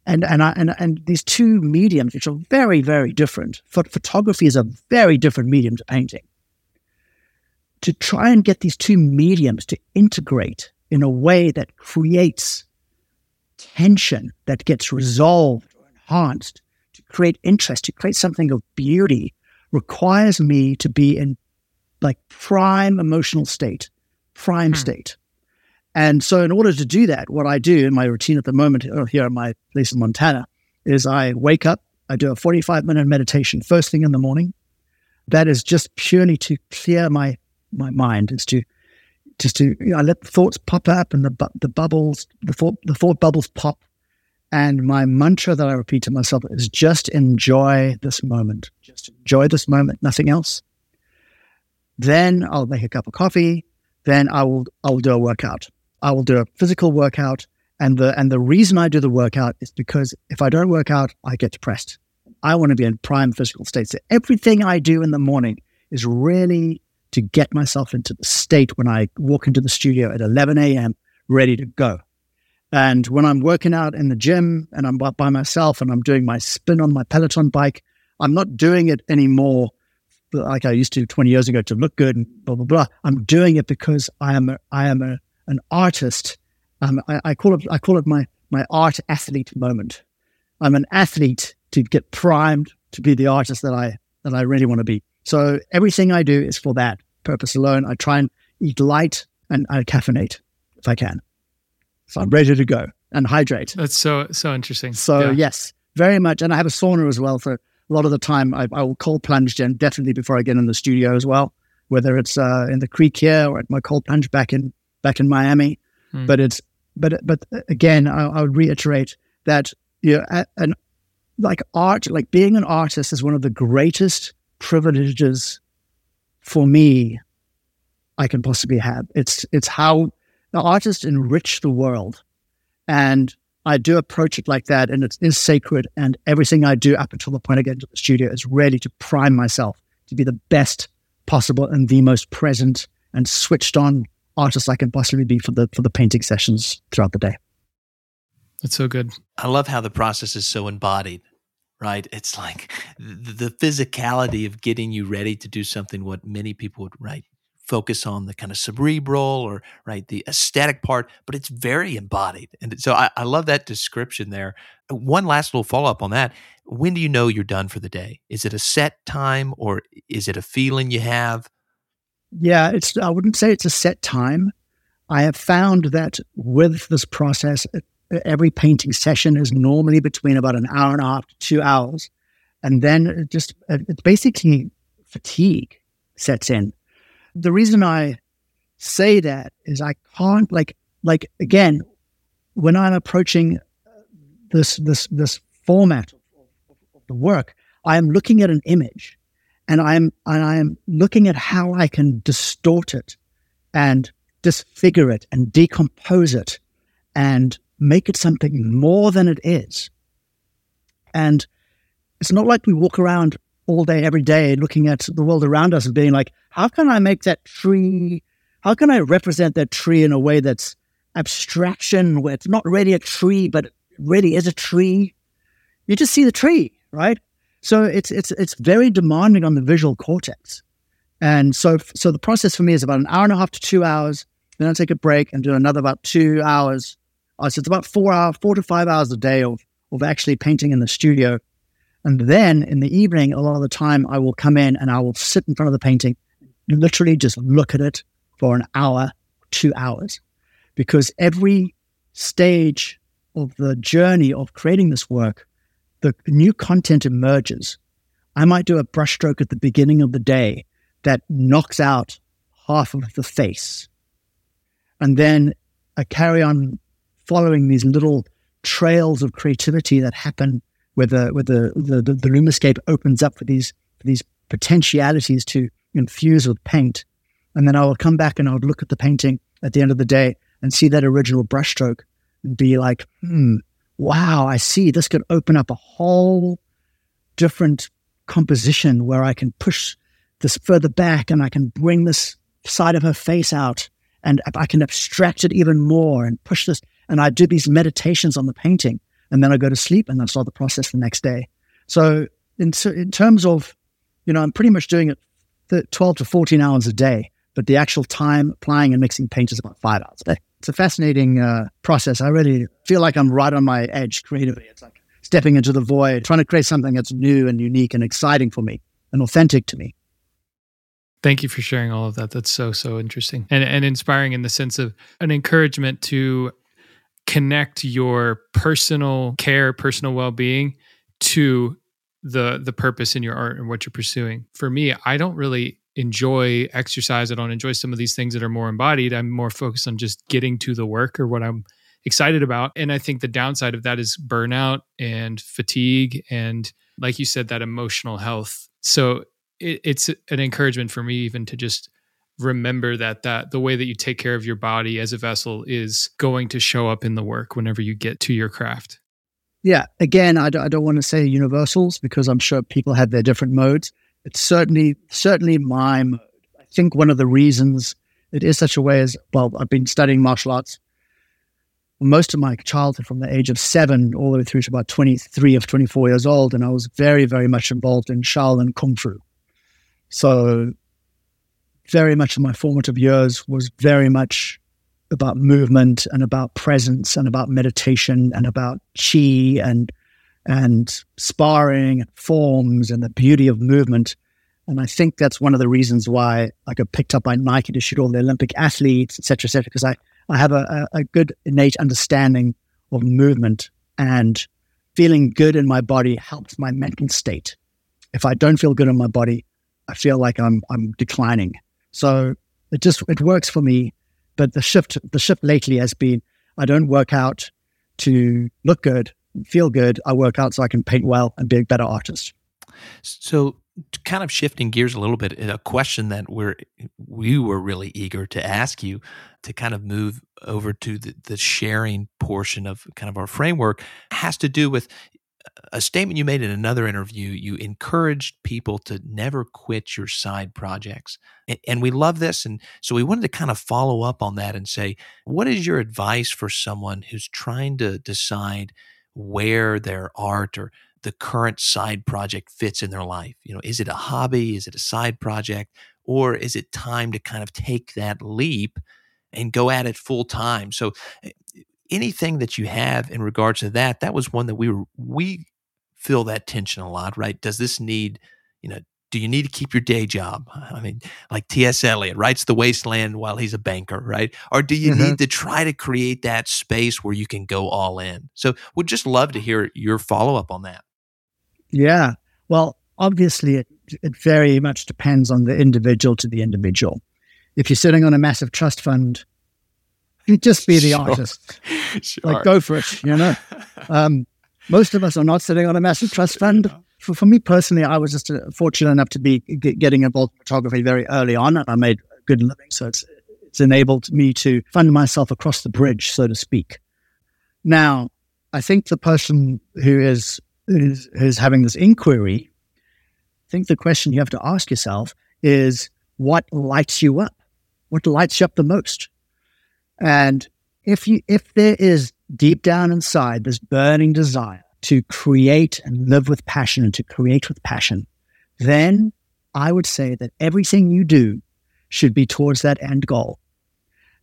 S1: and and I, and and these two mediums, which are very very different. Photography is a very different medium to painting. To try and get these two mediums to integrate in a way that creates tension that gets resolved or enhanced, to create interest, to create something of beauty, requires me to be in like prime emotional state, prime hmm. state. And so, in order to do that, what I do in my routine at the moment uh, here at my place in Montana is I wake up, I do a 45 minute meditation first thing in the morning. That is just purely to clear my my mind. It's to just to you know, I let the thoughts pop up and the the bubbles, the thought the thought bubbles pop. And my mantra that I repeat to myself is just enjoy this moment. Just enjoy this moment, nothing else. Then I'll make a cup of coffee. Then I will I will do a workout. I will do a physical workout. And the and the reason I do the workout is because if I don't work out, I get depressed. I want to be in prime physical state. So everything I do in the morning is really to get myself into the state when I walk into the studio at 11 a.m. ready to go. And when I'm working out in the gym and I'm by myself and I'm doing my spin on my Peloton bike, I'm not doing it anymore like I used to 20 years ago to look good and blah blah blah. I'm doing it because I am a, I am a, an artist. Um, I, I, call it I call it my my art athlete moment. I'm an athlete to get primed to be the artist that I that I really want to be. So everything I do is for that purpose alone. I try and eat light and I caffeinate if I can. So I'm ready to go and hydrate.
S3: That's so so interesting.
S1: So yeah. yes, very much. And I have a sauna as well. So a lot of the time I, I will cold plunge in definitely before I get in the studio as well. Whether it's uh, in the creek here or at my cold plunge back in back in Miami. Hmm. But it's but but again, I, I, would reiterate that you know, an like art, like being an artist, is one of the greatest privileges for me I can possibly have. It's it's how the artists enrich the world, and I do approach it like that, and it is sacred. And everything I do up until the point I get into the studio is really to prime myself to be the best possible and the most present and switched on artist I can possibly be for the for the painting sessions throughout the day.
S3: That's so good.
S2: I love how the process is so embodied, right? It's like the, the physicality of getting you ready to do something what many people would right focus on the kind of cerebral or right the aesthetic part, but it's very embodied. And so I, I love that description there. Uh, one last little follow up on that. When do you know you're done for the day? Is it a set time or is it a feeling you have?
S1: Yeah, it's. I wouldn't say it's a set time. I have found that with this process, every painting session is normally between about an hour and a half to two hours, and then it just uh, it's basically fatigue sets in. The reason I say that is I can't like like again when I'm approaching this this this format of, the work, I am looking at an image and I'm and I'm looking at how I can distort it and disfigure it and decompose it and make it something more than it is. And it's not like we walk around all day, every day, looking at the world around us and being like, how can I make that tree? How can I represent that tree in a way that's abstraction, where it's not really a tree, but really is a tree? You just see the tree, right? So it's it's it's very demanding on the visual cortex. And so so the process for me is about an hour and a half to two hours. Then I take a break and do another about two hours. Uh, so it's about four hours, four to five hours a day of of actually painting in the studio. And then in the evening, a lot of the time, I will come in and I will sit in front of the painting, literally just look at it for an hour, two hours, because every stage of the journey of creating this work the new content emerges. I might do a brushstroke at the beginning of the day that knocks out half of the face. And then I carry on following these little trails of creativity that happen where the where the, the, the, the lumascape opens up for these for these potentialities to infuse with paint. And then I will come back and I would look at the painting at the end of the day and see that original brushstroke and be like, hmm, wow, I see this could open up a whole different composition where I can push this further back and I can bring this side of her face out and I can abstract it even more and push this. And I do these meditations on the painting and then I go to sleep and I start the process the next day. So in, in terms of, you know, I'm pretty much doing it the 12 to 14 hours a day, but the actual time applying and mixing paint is about five hours a day. It's a fascinating uh, process. I really feel like I'm right on my edge creatively. It's like stepping into the void, trying to create something that's new and unique and exciting for me and authentic to me.
S3: Thank you for sharing all of that. That's so so interesting and and inspiring in the sense of an encouragement to connect your personal care, personal well-being to the the purpose in your art and what you're pursuing. For me, I don't really enjoy exercise. I don't enjoy some of these things that are more embodied. I'm more focused on just getting to the work or what I'm excited about. And I think the downside of that is burnout and fatigue and like you said that emotional health. So it, it's an encouragement for me even to just remember that that the way that you take care of your body as a vessel is going to show up in the work whenever you get to your craft.
S1: Yeah again I don't want to say universals because i'm sure people have their different modes. It's certainly certainly my mode. I think one of the reasons it is such a way is well i've been studying martial arts most of my childhood from the age of seven all the way through to about 23 of 24 years old and i was very very much involved in shaolin kung fu. So, very much in my formative years was very much about movement and about presence and about meditation and about chi and and sparring and forms and the beauty of movement. And I think that's one of the reasons why I got picked up by Nike to shoot all the Olympic athletes, et cetera, et cetera, because I, I have a, a good innate understanding of movement and feeling good in my body helps my mental state. If I don't feel good in my body, I feel like I'm I'm declining. So it just it works for me. But the shift the shift lately has been I don't work out to look good, feel good. I work out so I can paint well and be a better artist.
S2: So kind of shifting gears a little bit, a question that we're we were really eager to ask you to kind of move over to the, the sharing portion of kind of our framework has to do with a statement you made in another interview you encouraged people to never quit your side projects and, and, we love this and so we wanted to kind of follow up on that and say what is your advice for someone who's trying to decide where their art or the current side project fits in their life? You know is it a hobby? Is it a side project? Or is it time to kind of take that leap and go at it full time? So eh, anything that you have in regards to that, that was one that we were, we feel that tension a lot, right? Does this need, you know, do you need to keep your day job? I mean, like T.S. Eliot writes The Wasteland while he's a banker, right? Or do you mm-hmm. need to try to create that space where you can go all in? So we'd just love to hear your follow up on that.
S1: Yeah. Well, obviously, it, it very much depends on the individual to the individual. If you're sitting on a massive trust fund, just be the sure. artist. <laughs> Sure. Like, go for it, you know? Um, most of us are not sitting on a massive trust fund. For, for me personally, I was just uh, fortunate enough to be g- getting involved in photography very early on, and I made a good living. So it's, it's enabled me to fund myself across the bridge, so to speak. Now, I think the person who is, is, is having this inquiry, I think the question you have to ask yourself is what lights you up? What lights you up the most? And if you if there is deep down inside this burning desire to create and live with passion and to create with passion, then I would say that everything you do should be towards that end goal.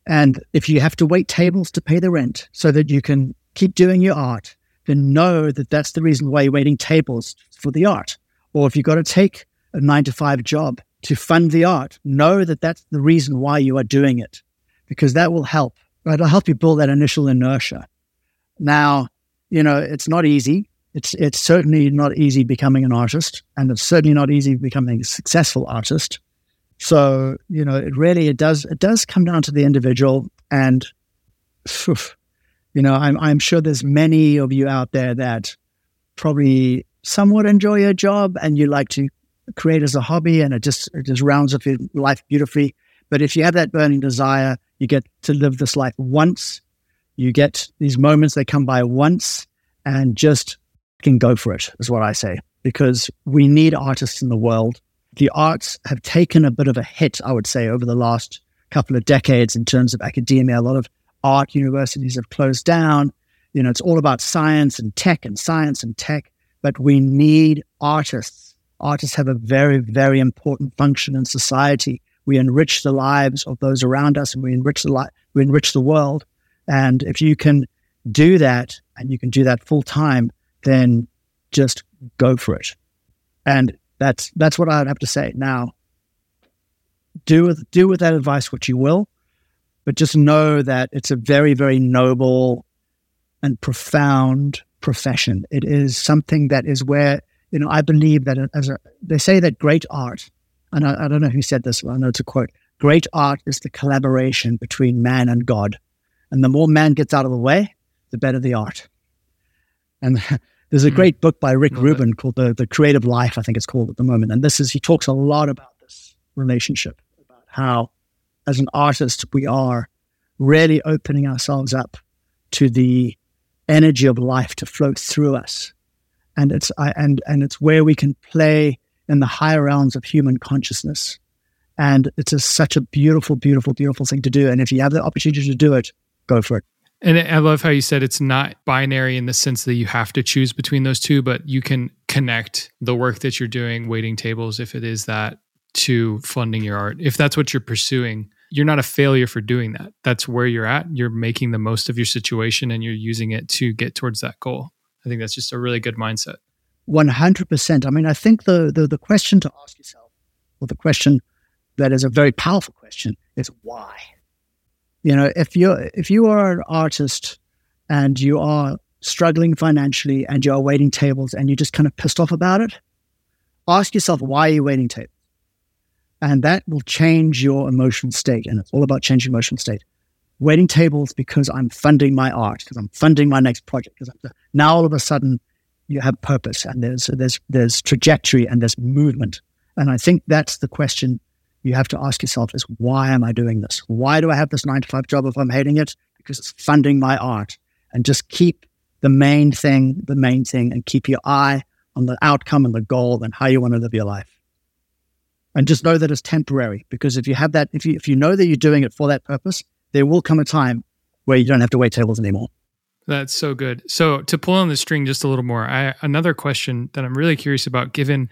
S1: And if you have to wait tables to pay the rent so that you can keep doing your art, then know that that's the reason why you're waiting tables for the art. Or if you've got to take a nine to five job to fund the art, know that that's the reason why you are doing it because that will help. Right? It'll help you build that initial inertia. Now, you know, it's not easy. It's it's certainly not easy becoming an artist, and it's certainly not easy becoming a successful artist. So, you know, it really it does it does come down to the individual and you know, I'm I'm sure there's many of you out there that probably somewhat enjoy your job and you like to create as a hobby and it just it just rounds up your life beautifully. But if you have that burning desire you get to live this life once. You get these moments that come by once and just can go for it, is what I say, because we need artists in the world. The arts have taken a bit of a hit, I would say, over the last couple of decades in terms of academia. A lot of art universities have closed down. You know, it's all about science and tech and science and tech, but we need artists. Artists have a very, very important function in society. We enrich the lives of those around us and we enrich the li- we enrich the world. And if you can do that and you can do that full time, then just go for it. And that's that's what I'd have to say. Now, do with do with that advice what you will, but just know that it's a very very noble and profound profession. It is something that is where you know I believe that as a, they say that great art, and I, I don't know who said this. I know it's a quote. Great art is the collaboration between man and God, and the more man gets out of the way, the better the art. And <laughs> there's a mm. great book by Rick Rubin called the the Creative Life, I think it's called at the moment, and this is he talks a lot about this relationship, about how as an artist we are really opening ourselves up to the energy of life to flow through us, and it's I, and and it's where we can play in the higher realms of human consciousness, and it's a, such a beautiful, beautiful, beautiful thing to do. And if you have the opportunity to do it, go for it.
S3: And I love how you said it's not binary in the sense that you have to choose between those two, but you can connect the work that you're doing, waiting tables, if it is that, to funding your art. If that's what you're pursuing, you're not a failure for doing that. That's where you're at. You're making the most of your situation and you're using it to get towards that goal. I think that's just a really good mindset.
S1: 100%. I mean, I think the, the, the question to ask yourself, or the question that is a very powerful question, is why? You know, if you're if you are an artist and you are struggling financially and you're waiting tables and you're just kind of pissed off about it, ask yourself why are you waiting tables? And that will change your emotional state. And it's all about changing emotional state. Waiting tables because I'm funding my art, because I'm funding my next project. Because now all of a sudden you have purpose and there's there's there's trajectory and there's movement. And I think that's the question you have to ask yourself is why am I doing this? Why do I have this nine to five job if I'm hating it? Because it's funding my art. And just keep the main thing, the main thing, and keep your eye on the outcome and the goal and how you want to live your life. And just know that it's temporary. Because if you have that, if you if you know that you're doing it for that purpose, there will come a time where you don't have to wait tables anymore.
S3: That's so good. So to pull on the string just a little more, I another question that I'm really curious about, given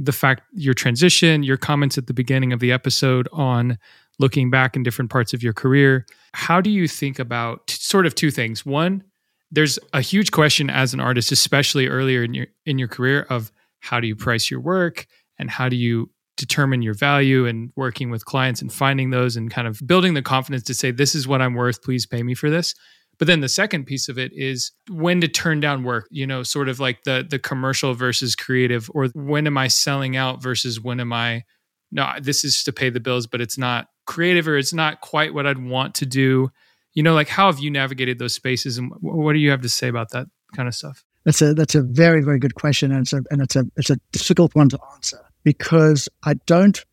S3: the fact your transition, your comments at the beginning of the episode on looking back in different parts of your career. How do you think about sort of two things? One, there's a huge question as an artist, especially earlier in your in your career, of how do you price your work and how do you determine your value and working with clients and finding those and kind of building the confidence to say this is what I'm worth, please pay me for this. But then the second piece of it is when to turn down work, you know, sort of like the the commercial versus creative or when am I selling out versus when am I no, this is to pay the bills, but it's not creative or it's not quite what I'd want to do. You know, like how have you navigated those spaces and what do you have to say about that kind of stuff?
S1: That's a that's a very very good question and it's a and it's a it's a difficult one to answer because I don't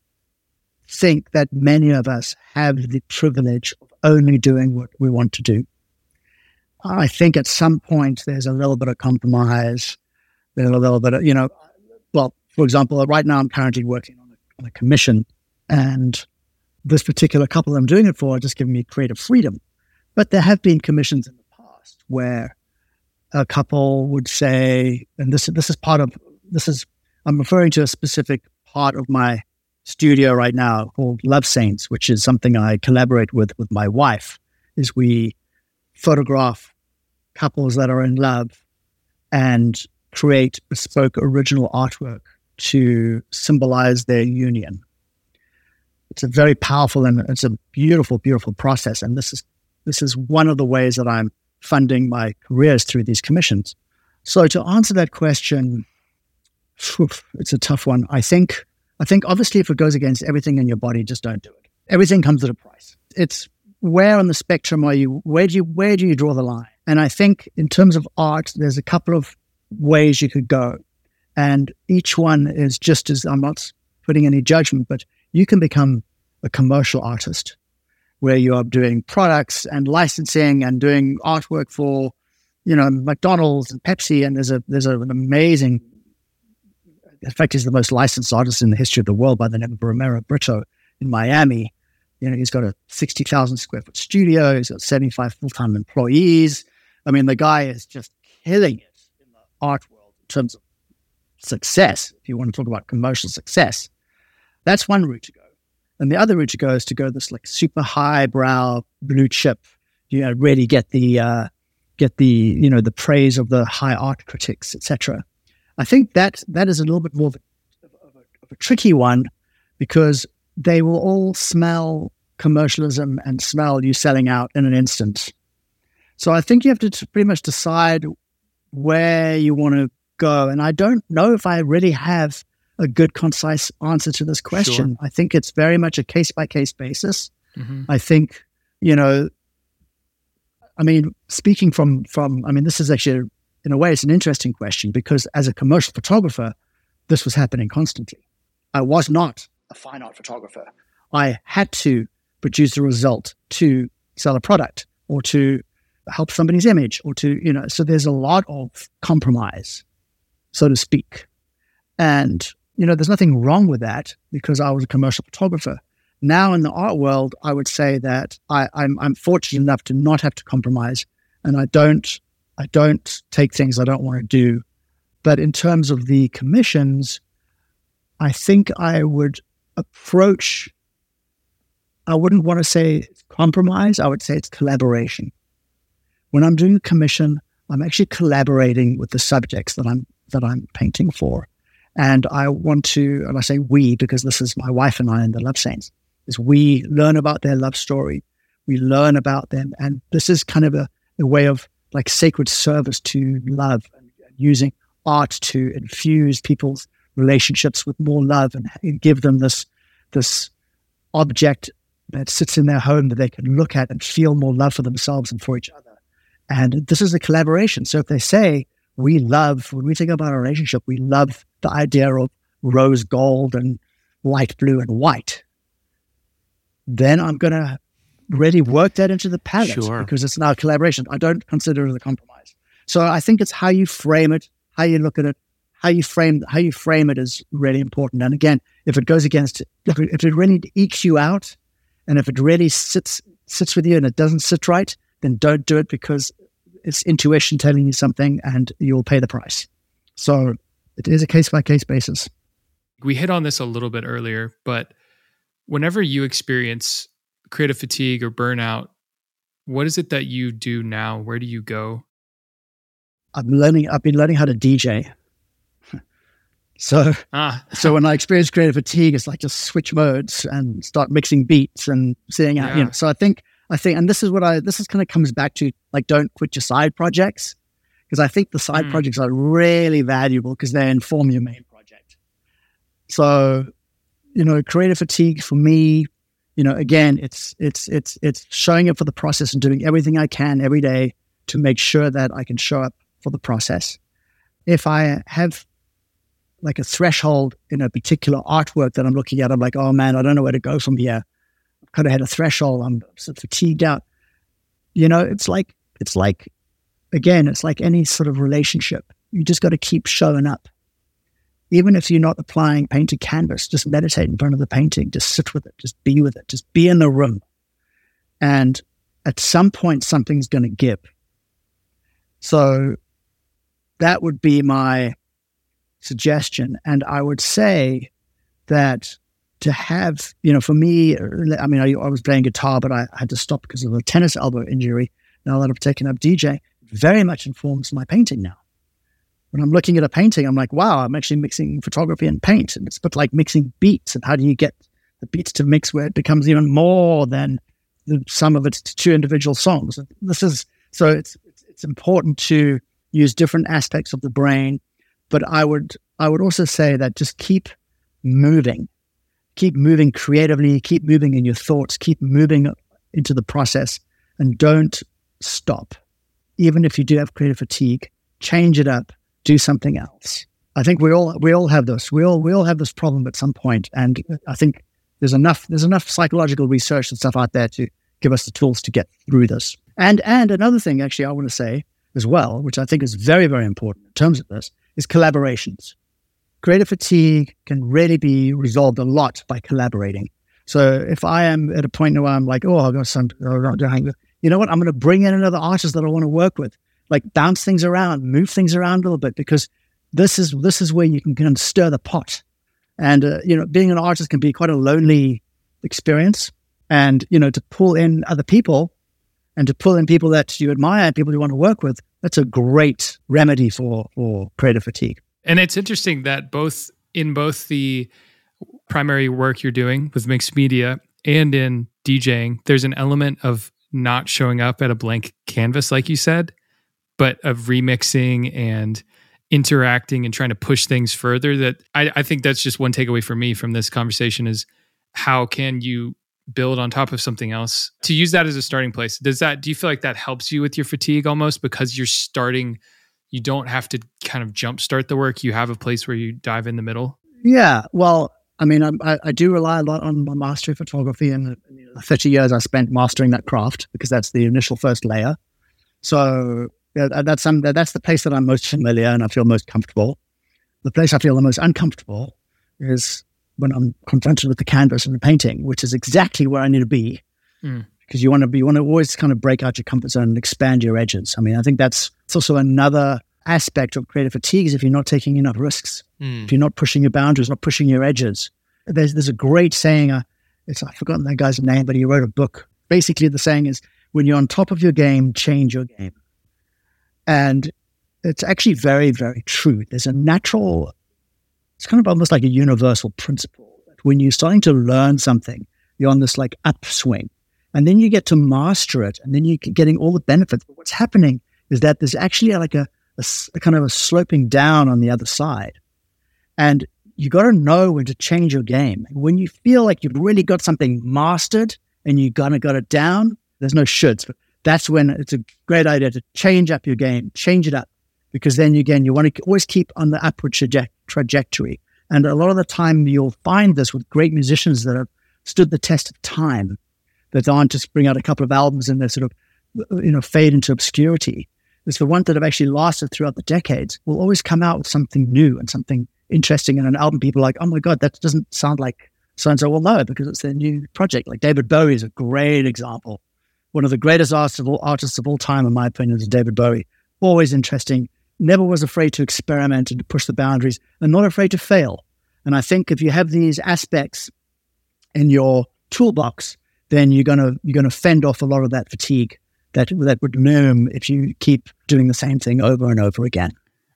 S1: think that many of us have the privilege of only doing what we want to do. I think at some point there's a little bit of compromise. There's a little bit of, you know, well, for example, uh, right now I'm currently working on a, on a commission, and this particular couple I'm doing it for are just giving me creative freedom. But there have been commissions in the past where a couple would say, and this this is part of this is I'm referring to a specific part of my studio right now called Love Saints, which is something I collaborate with with my wife. Is we photograph couples that are in love and create bespoke original artwork to symbolize their union. It's a very powerful and it's a beautiful, beautiful process. And this is this is one of the ways that I'm funding my careers through these commissions. So to answer that question, it's a tough one. I think I think obviously if it goes against everything in your body, just don't do it. Everything comes at a price. It's where on the spectrum are you? Where do you where do you draw the line? And I think in terms of art, there's a couple of ways you could go. And each one is just as I'm not putting any judgment, but you can become a commercial artist where you are doing products and licensing and doing artwork for, you know, McDonald's and Pepsi. And there's a there's an amazing in fact, he's the most licensed artist in the history of the world by the name of Romero Britto in Miami. You know, he's got a 60,000 square foot studio. He's got 75 full time employees. I mean, the guy is just killing it in the art world in terms of success. If you want to talk about commercial success, that's one route to go. And the other route to go is to go this like super highbrow blue chip, you know, really get the uh, get the you know the praise of the high art critics, etc. I think that that is a little bit more of a, of a, of a tricky one because they will all smell commercialism and smell you selling out in an instant. So I think you have to pretty much decide where you want to go. And I don't know if I really have a good, concise answer to this question. Sure. I think it's very much a case by case basis. Mm-hmm. I think, you know, I mean, speaking from from, I mean, this is actually, in a way, it's an interesting question because as a commercial photographer, this was happening constantly. I was not a fine art photographer. I had to produce a result to sell a product or to help somebody's image or to, you know, so there's a lot of compromise, so to speak. And, you know, there's nothing wrong with that because I was a commercial photographer. Now in the art world, I would say that I, I'm, I'm fortunate enough to not have to compromise and I don't, I don't take things I don't want to do. But in terms of the commissions, I think I would approach, I wouldn't want to say compromise, I would say it's collaboration. When I'm doing a commission, I'm actually collaborating with the subjects that I'm that I'm painting for. And I want to, and I say we because this is my wife and I and the Love Saints, is we learn about their love story. We learn about them. And this is kind of a, a way of like sacred service to love and using art to infuse people's relationships with more love and give them this this object that sits in their home that they can look at and feel more love for themselves and for each other. And this is a collaboration. So if they say we love when we think about a relationship, we love the idea of rose gold and light blue and white, then I'm gonna really work that into the palette sure. because it's now a collaboration. I don't consider it a compromise. So I think it's how you frame it, how you look at it, how you frame how you frame it is really important. And again, if it goes against if it, if it really ekes you out, and if it really sits sits with you and it doesn't sit right, then don't do it because it's intuition telling you something, and you'll pay the price. So it is a case by case basis.
S3: We hit on this a little bit earlier, but whenever you experience creative fatigue or burnout, what is it that you do now? Where do you go?
S1: I'm learning. I've been learning how to DJ <laughs> so, ah. <laughs> so when I experience creative fatigue, it's like just switch modes and start mixing beats and seeing out. Yeah. You know, so I think I think, and this is what I this is kind of comes back to like don't quit your side projects because I think the side mm. projects are really valuable because they inform your main project. So, you know, creative fatigue for me, you know, again, it's it's it's it's showing up for the process and doing everything I can every day to make sure that I can show up for the process. If I have like a threshold in a particular artwork that I'm looking at. I'm like, oh man, I don't know where to go from here. Kind of had a threshold. I'm of fatigued out. You know, it's like it's like again, it's like any sort of relationship. You just got to keep showing up. Even if you're not applying paint to canvas, just meditate in front of the painting. Just sit with it. Just be with it. Just be in the room. And at some point, something's going to give. So that would be my suggestion. And I would say that to have, you know, for me, I mean, I, I was playing guitar, but I, had to stop because of a tennis elbow injury. Now that I've taken up DJ, very much informs my painting now. When I'm looking at a painting, I'm like, wow, I'm actually mixing photography and paint. And it's but like mixing beats. And how do you get the beats to mix where it becomes even more than the sum of its two individual songs? And this is so it's, it's important to use different aspects of the brain but I would I would also say that just keep moving, keep moving creatively, keep moving in your thoughts, keep moving into the process, and don't stop. Even if you do have creative fatigue, change it up, do something else. I think we all we all have this. We all we all have this problem at some point, and I think there's enough there's enough psychological research and stuff out there to give us the tools to get through this. And and another thing, actually, I want to say as well, which I think is very very important in terms of this, is collaborations. Creative fatigue can really be resolved a lot by collaborating. So if I am at a point where I'm like, oh, I've got some, you know what? I'm going to bring in another artist that I want to work with. like bounce things around, move things around a little bit because this is this is where you can kind of stir the pot. And uh, you know, being an artist can be quite a lonely experience. And you know, to pull in other people and to pull in people that you admire, people you want to work with, that's a great remedy for for creative fatigue.
S3: And it's interesting that both in both the primary work you're doing with mixed media and in DJing, there's an element of not showing up at a blank canvas, like you said, but of remixing and interacting and trying to push things further. That I, I think that's just one takeaway for me from this conversation is how can you build on top of something else to use that as a starting place does that do you feel like that helps you with your fatigue almost because you're starting you don't have to kind of jumpstart the work you have a place where you dive in the middle
S1: yeah well I mean, I, I, do rely a lot on my mastery of photography and the 30 years I spent mastering that craft because that's the initial first layer. So yeah, that's some, that's the place that I'm most familiar and I feel most comfortable. The place I feel the most uncomfortable is when I'm confronted with the canvas and the painting, which is exactly where I need to be. Mm. Because you want to be, you want to always kind of break out your comfort zone and expand your edges. I mean, I think that's it's also another aspect of creative fatigue is if you're not taking enough risks, mm. if you're not pushing your boundaries, not pushing your edges. There's there's a great saying. Uh, it's I've forgotten that guy's name, but he wrote a book. Basically, the saying is, "When you're on top of your game, change your game," and it's actually very very true. There's a natural. It's kind of almost like a universal principle that when you're starting to learn something, you're on this like upswing, and then you get to master it, and then you're getting all the benefits. But what's happening is that there's actually like a a, a kind of a sloping down on the other side. And you got to know when to change your game. When you feel like you've really got something mastered and you kind of got it down, there's no shoulds. But that's when it's a great idea to change up your game, change it up, because then again, you want to always keep on the upward traje- trajectory. And a lot of the time, you'll find this with great musicians that have stood the test of time, that aren't just bring out a couple of albums and they sort of, you know, fade into obscurity is the ones that have actually lasted throughout the decades will always come out with something new and something interesting in an album. People are like, oh my God, that doesn't sound like so and so. Well, no, because it's their new project. Like David Bowie is a great example. One of the greatest artists of all, artists of all time, in my opinion, is David Bowie. Always interesting, never was afraid to experiment and to push the boundaries, and not afraid to fail. And I think if you have these aspects in your toolbox, then you're gonna you're gonna fend off a lot of that fatigue that that would loom if you keep doing the same thing over and over again.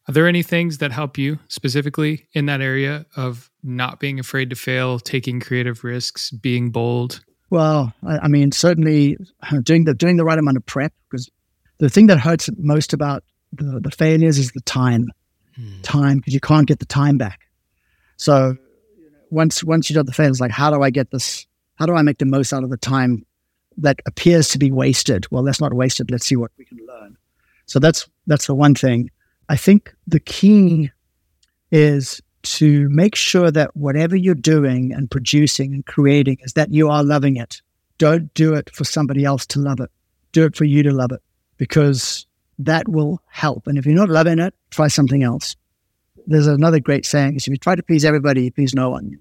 S3: Are there any things that help you specifically in that area of not being afraid to fail, taking creative risks, being bold?
S1: Well, I, I mean, certainly doing the doing the right amount of prep because the thing that hurts most about the, the failures is the time, hmm. time because you can't get the time back. So once once you've done the failures, like how do I get this? How do I make the most out of the time that appears to be wasted. Well, that's not wasted. Let's see what we can learn. So that's that's the one thing. I think the key is to make sure that whatever you're doing and producing and creating is that you are loving it. Don't do it for somebody else to love it. Do it for you to love it because that will help. And if you're not loving it, try something else. There's another great saying is if you try to please everybody, you please no one.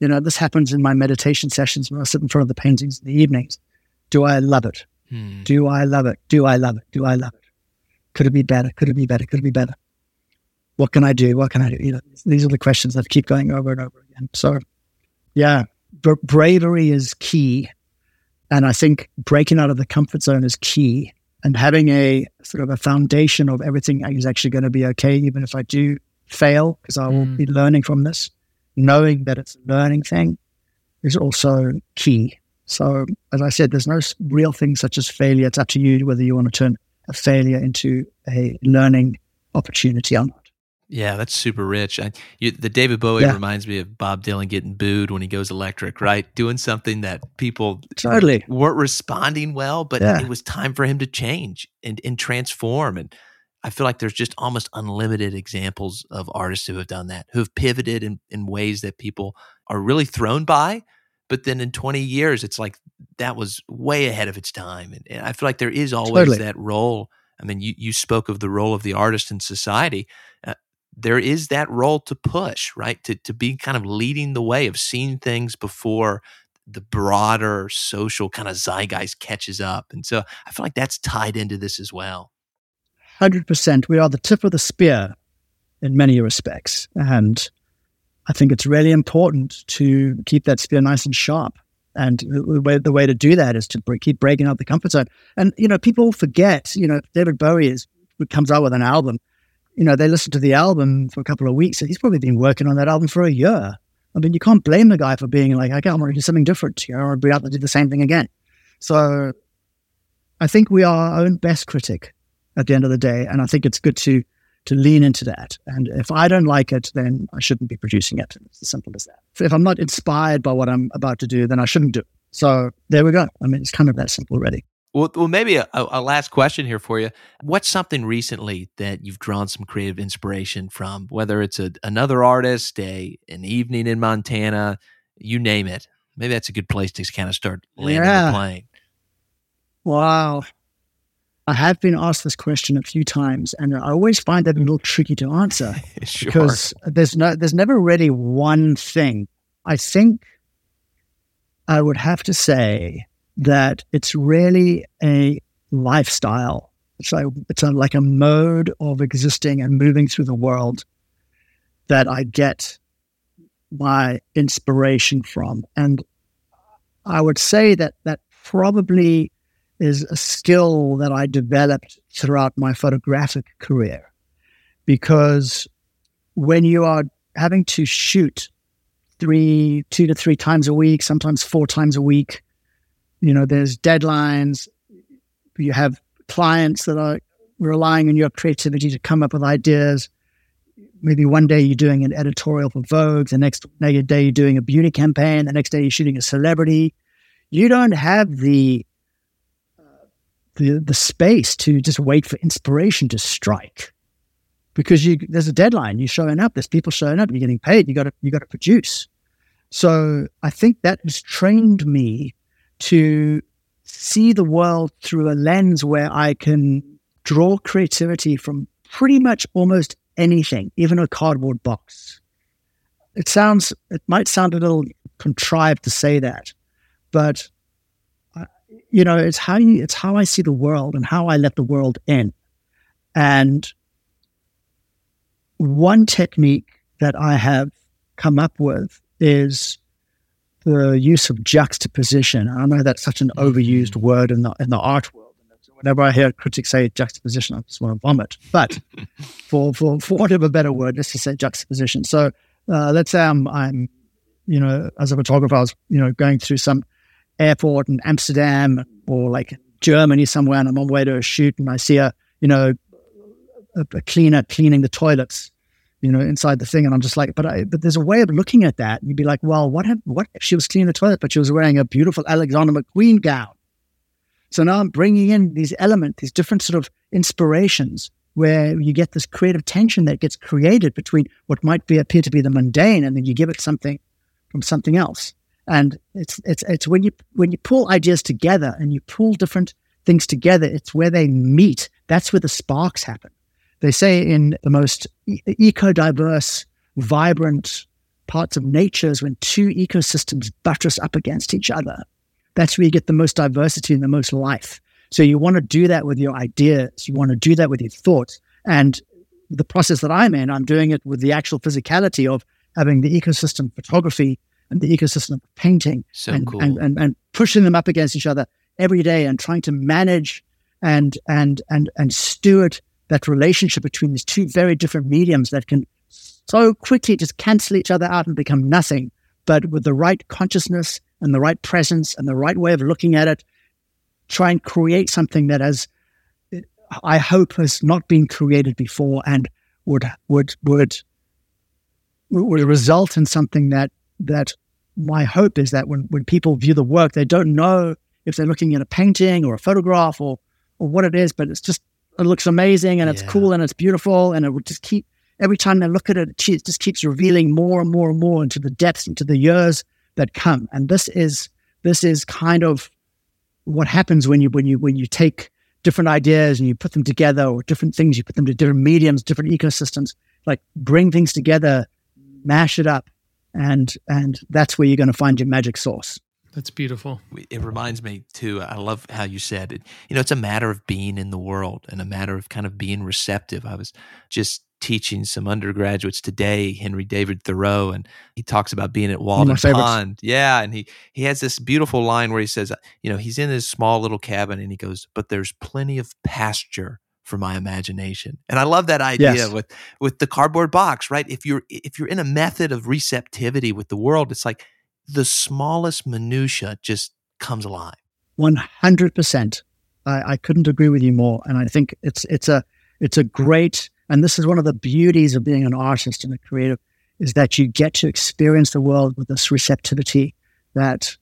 S1: You know, this happens in my meditation sessions when I sit in front of the paintings in the evenings. Do I love it? Hmm. Do I love it? Do I love it? Do I love it? Could it be better? Could it be better? Could it be better? What can I do? What can I do? You know, these are the questions that keep going over and over again. So, yeah, bra- bravery is key. And I think breaking out of the comfort zone is key. And having a sort of a foundation of everything is actually going to be okay, even if I do fail, because I will mm. be learning from this. Knowing that it's a learning thing is also key. So, as I said, there's no real thing such as failure. It's up to you whether you want to turn a failure into a learning opportunity or not.
S2: Yeah, that's super rich. I, you, the David Bowie yeah. reminds me of Bob Dylan getting booed when he goes electric, right? Doing something that people
S1: totally
S2: weren't responding well, but yeah. it was time for him to change and, and transform. And I feel like there's just almost unlimited examples of artists who have done that, who have pivoted in, in ways that people are really thrown by, but then in 20 years it's like that was way ahead of its time and, and i feel like there is always totally. that role i mean you, you spoke of the role of the artist in society uh, there is that role to push right to, to be kind of leading the way of seeing things before the broader social kind of zeitgeist catches up and so i feel like that's tied into this as well
S1: 100%. We are the tip of the spear in many respects. And I think it's really important to keep that spear nice and sharp. And the way, the way to do that is to break, keep breaking out the comfort zone. And, you know, people forget, you know, David Bowie is, comes out with an album, you know, they listen to the album for a couple of weeks. He's probably been working on that album for a year. I mean, you can't blame the guy for being like, okay, I want to do something different, you know, or be out to do the same thing again. So I think we are our own best critic at the end of the day. And I think it's good to to lean into that. And if I don't like it, then I shouldn't be producing it. It's as simple as that. If I'm not inspired by what I'm about to do, then I shouldn't do it. So there we go. I mean, it's kind of that simple, already.
S2: Well, well maybe a, a last question here for you. What's something recently that you've drawn some creative inspiration from, whether it's a, another artist, a an evening in Montana, you name it? Maybe that's a good place to kind of start landing yeah. the plane.
S1: Wow. I have been asked this question a few times, and I always find that a little tricky to answer <laughs>
S2: sure.
S1: because there's no, there's never really one thing. I think I would have to say that it's really a lifestyle. It's like it's a, like a mode of existing and moving through the world that I get my inspiration from, and I would say that that probably is a skill that I developed throughout my photographic career. Because when you are having to shoot three, two to three times a week, sometimes four times a week, you know, there's deadlines. You have clients that are relying on your creativity to come up with ideas. Maybe one day you're doing an editorial for Vogue, the next day you're doing a beauty campaign, the next day you're shooting a celebrity. You don't have the the the space to just wait for inspiration to strike. Because you there's a deadline you're showing up there's people showing up you're getting paid you got to you got to produce. So i think that has trained me to see the world through a lens where i can draw creativity from pretty much almost anything even a cardboard box. It sounds it might sound a little contrived to say that but you know, it's how you, it's how I see the world and how I let the world in. And one technique that I have come up with is the use of juxtaposition. I know that's such an overused mm-hmm. word in the in the art world. Whenever I hear critics say juxtaposition, I just want to vomit. But <laughs> for for for whatever better word, let's just say juxtaposition. So uh, let's say I'm I'm you know as a photographer, I was you know going through some airport in Amsterdam or like Germany somewhere, and I'm on my way to a shoot, and I see a you know a, a cleaner cleaning the toilets, you know, inside the thing, and I'm just like, but I, but there's a way of looking at that. You'd be like, well, what have, what if she was cleaning the toilet, but she was wearing a beautiful Alexander McQueen gown? So now I'm bringing in these elements, these different sort of inspirations where you get this creative tension that gets created between what might be appear to be the mundane, and then you give it something from something else. And it's it's it's when you when you pull ideas together and you pull different things together, it's where they meet. That's where the sparks happen. They say in the most eco-diverse, vibrant parts of nature is when two ecosystems buttress up against each other. That's where you get the most diversity and the most life. So you want to do that with your ideas. You want to do that with your thoughts. And the process that I'm in, I'm doing it with the actual physicality of having the ecosystem photography and the ecosystem of painting
S2: so
S1: and,
S2: cool.
S1: and, and, and pushing them up against each other every day and trying to manage and and and and steward that relationship between these two very different mediums that can so quickly just cancel each other out and become nothing. But with the right consciousness and the right presence and the right way of looking at it, try and create something that has, I hope, has not been created before and would would would would result in something that that my hope is that when, when people view the work, they don't know if they're looking at a painting or a photograph or, or what it is, but it's just, it looks amazing and it's yeah. cool and it's beautiful. And it would just keep, every time they look at it, it just keeps revealing more and more and more into the depths, into the years that come. And this is, this is kind of what happens when you, when you, when you take different ideas and you put them together or different things, you put them to different mediums, different ecosystems, like bring things together, mash it up and and that's where you're going to find your magic sauce.
S3: That's beautiful.
S2: It reminds me too. I love how you said it. You know, it's a matter of being in the world and a matter of kind of being receptive. I was just teaching some undergraduates today, Henry David Thoreau, and he talks about being at Walden Pond. Yeah, and he he has this beautiful line where he says, you know, he's in his small little cabin and he goes, "But there's plenty of pasture for my imagination." And I love that idea yes. with with the cardboard box, right? If you're if you're in a method of receptivity with the world, it's like the smallest minutia just comes alive.
S1: One hundred percent. I couldn't agree with you more. And I think it's it's a it's a great and this is one of the beauties of being an artist and a creative is that you get to experience the world with this receptivity that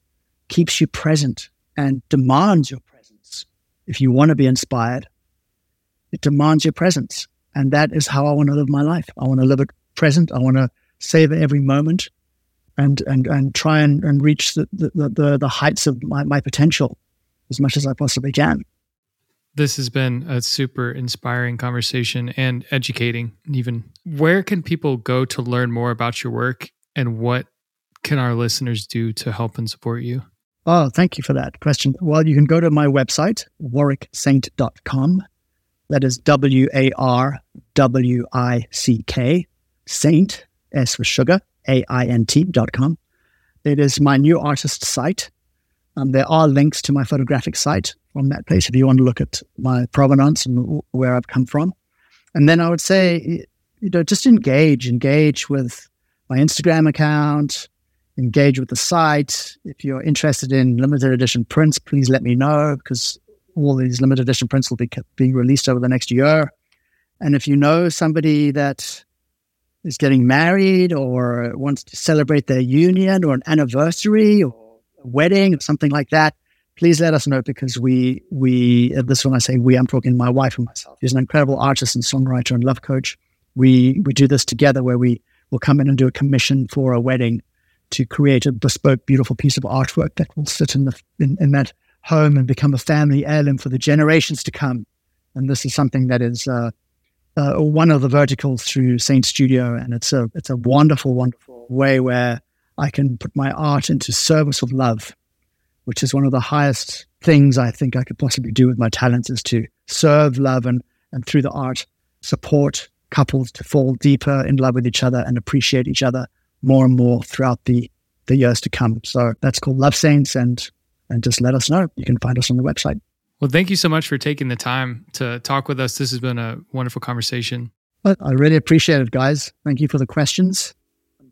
S1: keeps you present and demands your presence. If you want to be inspired, it demands your presence. And that is how I want to live my life. I want to live it present. I want to savor every moment and and and try and, and reach the, the, the, the heights of my, my potential as much as I possibly can.
S3: This has been a super inspiring conversation and educating, even. Where can people go to learn more about your work and what can our listeners do to help and support you?
S1: Oh, thank you for that question. Well, you can go to my website, warwicksaint.com. That is W A R W I C K, Saint, S for sugar, A I N T dot com. It is my new artist site. Um, there are links to my photographic site from that place if you want to look at my provenance and where I've come from. And then I would say, you know, just engage, engage with my Instagram account, engage with the site. If you're interested in limited edition prints, please let me know because all these limited edition prints will be being released over the next year. And if you know somebody that is getting married or wants to celebrate their union or an anniversary or a wedding or something like that, please let us know because we we this when I say we, I'm talking my wife and myself. She's an incredible artist and songwriter and love coach. We we do this together where we will come in and do a commission for a wedding to create a bespoke, beautiful piece of artwork that will sit in the in, in that home and become a family heirloom for the generations to come. And this is something that is uh, uh, one of the verticals through Saint Studio, and it's a it's a wonderful, wonderful way where I can put my art into service of love, which is one of the highest things I think I could possibly do with my talents is to serve love and and through the art support couples to fall deeper in love with each other and appreciate each other more and more throughout the the years to come. So that's called Love Saints, and and just let us know. You can find us on the website.
S3: Well, thank you so much for taking the time to talk with us. This has been a wonderful conversation.
S1: Well, I really appreciate it, guys. Thank you for the questions.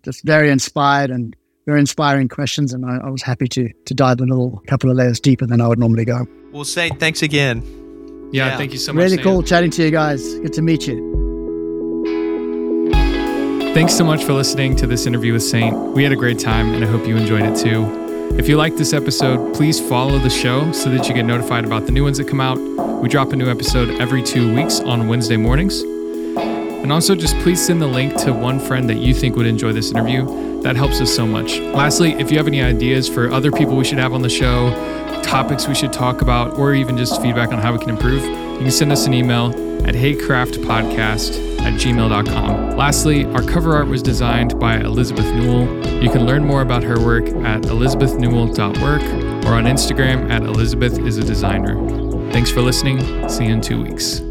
S1: Just very inspired and very inspiring questions, and I, I was happy to to dive a little couple of layers deeper than I would normally go.
S2: Well, Saint, thanks again.
S3: Yeah, yeah. thank you so much.
S1: Really cool chatting to you guys. Good to meet you.
S3: Thanks so much for listening to this interview with Saint. We had a great time, and I hope you enjoyed it too. If you like this episode, please follow the show so that you get notified about the new ones that come out. We drop a new episode every two weeks on Wednesday mornings. And also, just please send the link to one friend that you think would enjoy this interview. That helps us so much. Lastly, if you have any ideas for other people we should have on the show, topics we should talk about, or even just feedback on how we can improve, you can send us an email at heycraftpodcast at gmail.com. Lastly, our cover art was designed by Elizabeth Newell. You can learn more about her work at elizabethnewell.work or on Instagram at Elizabeth is a designer. Thanks for listening. See you in two weeks.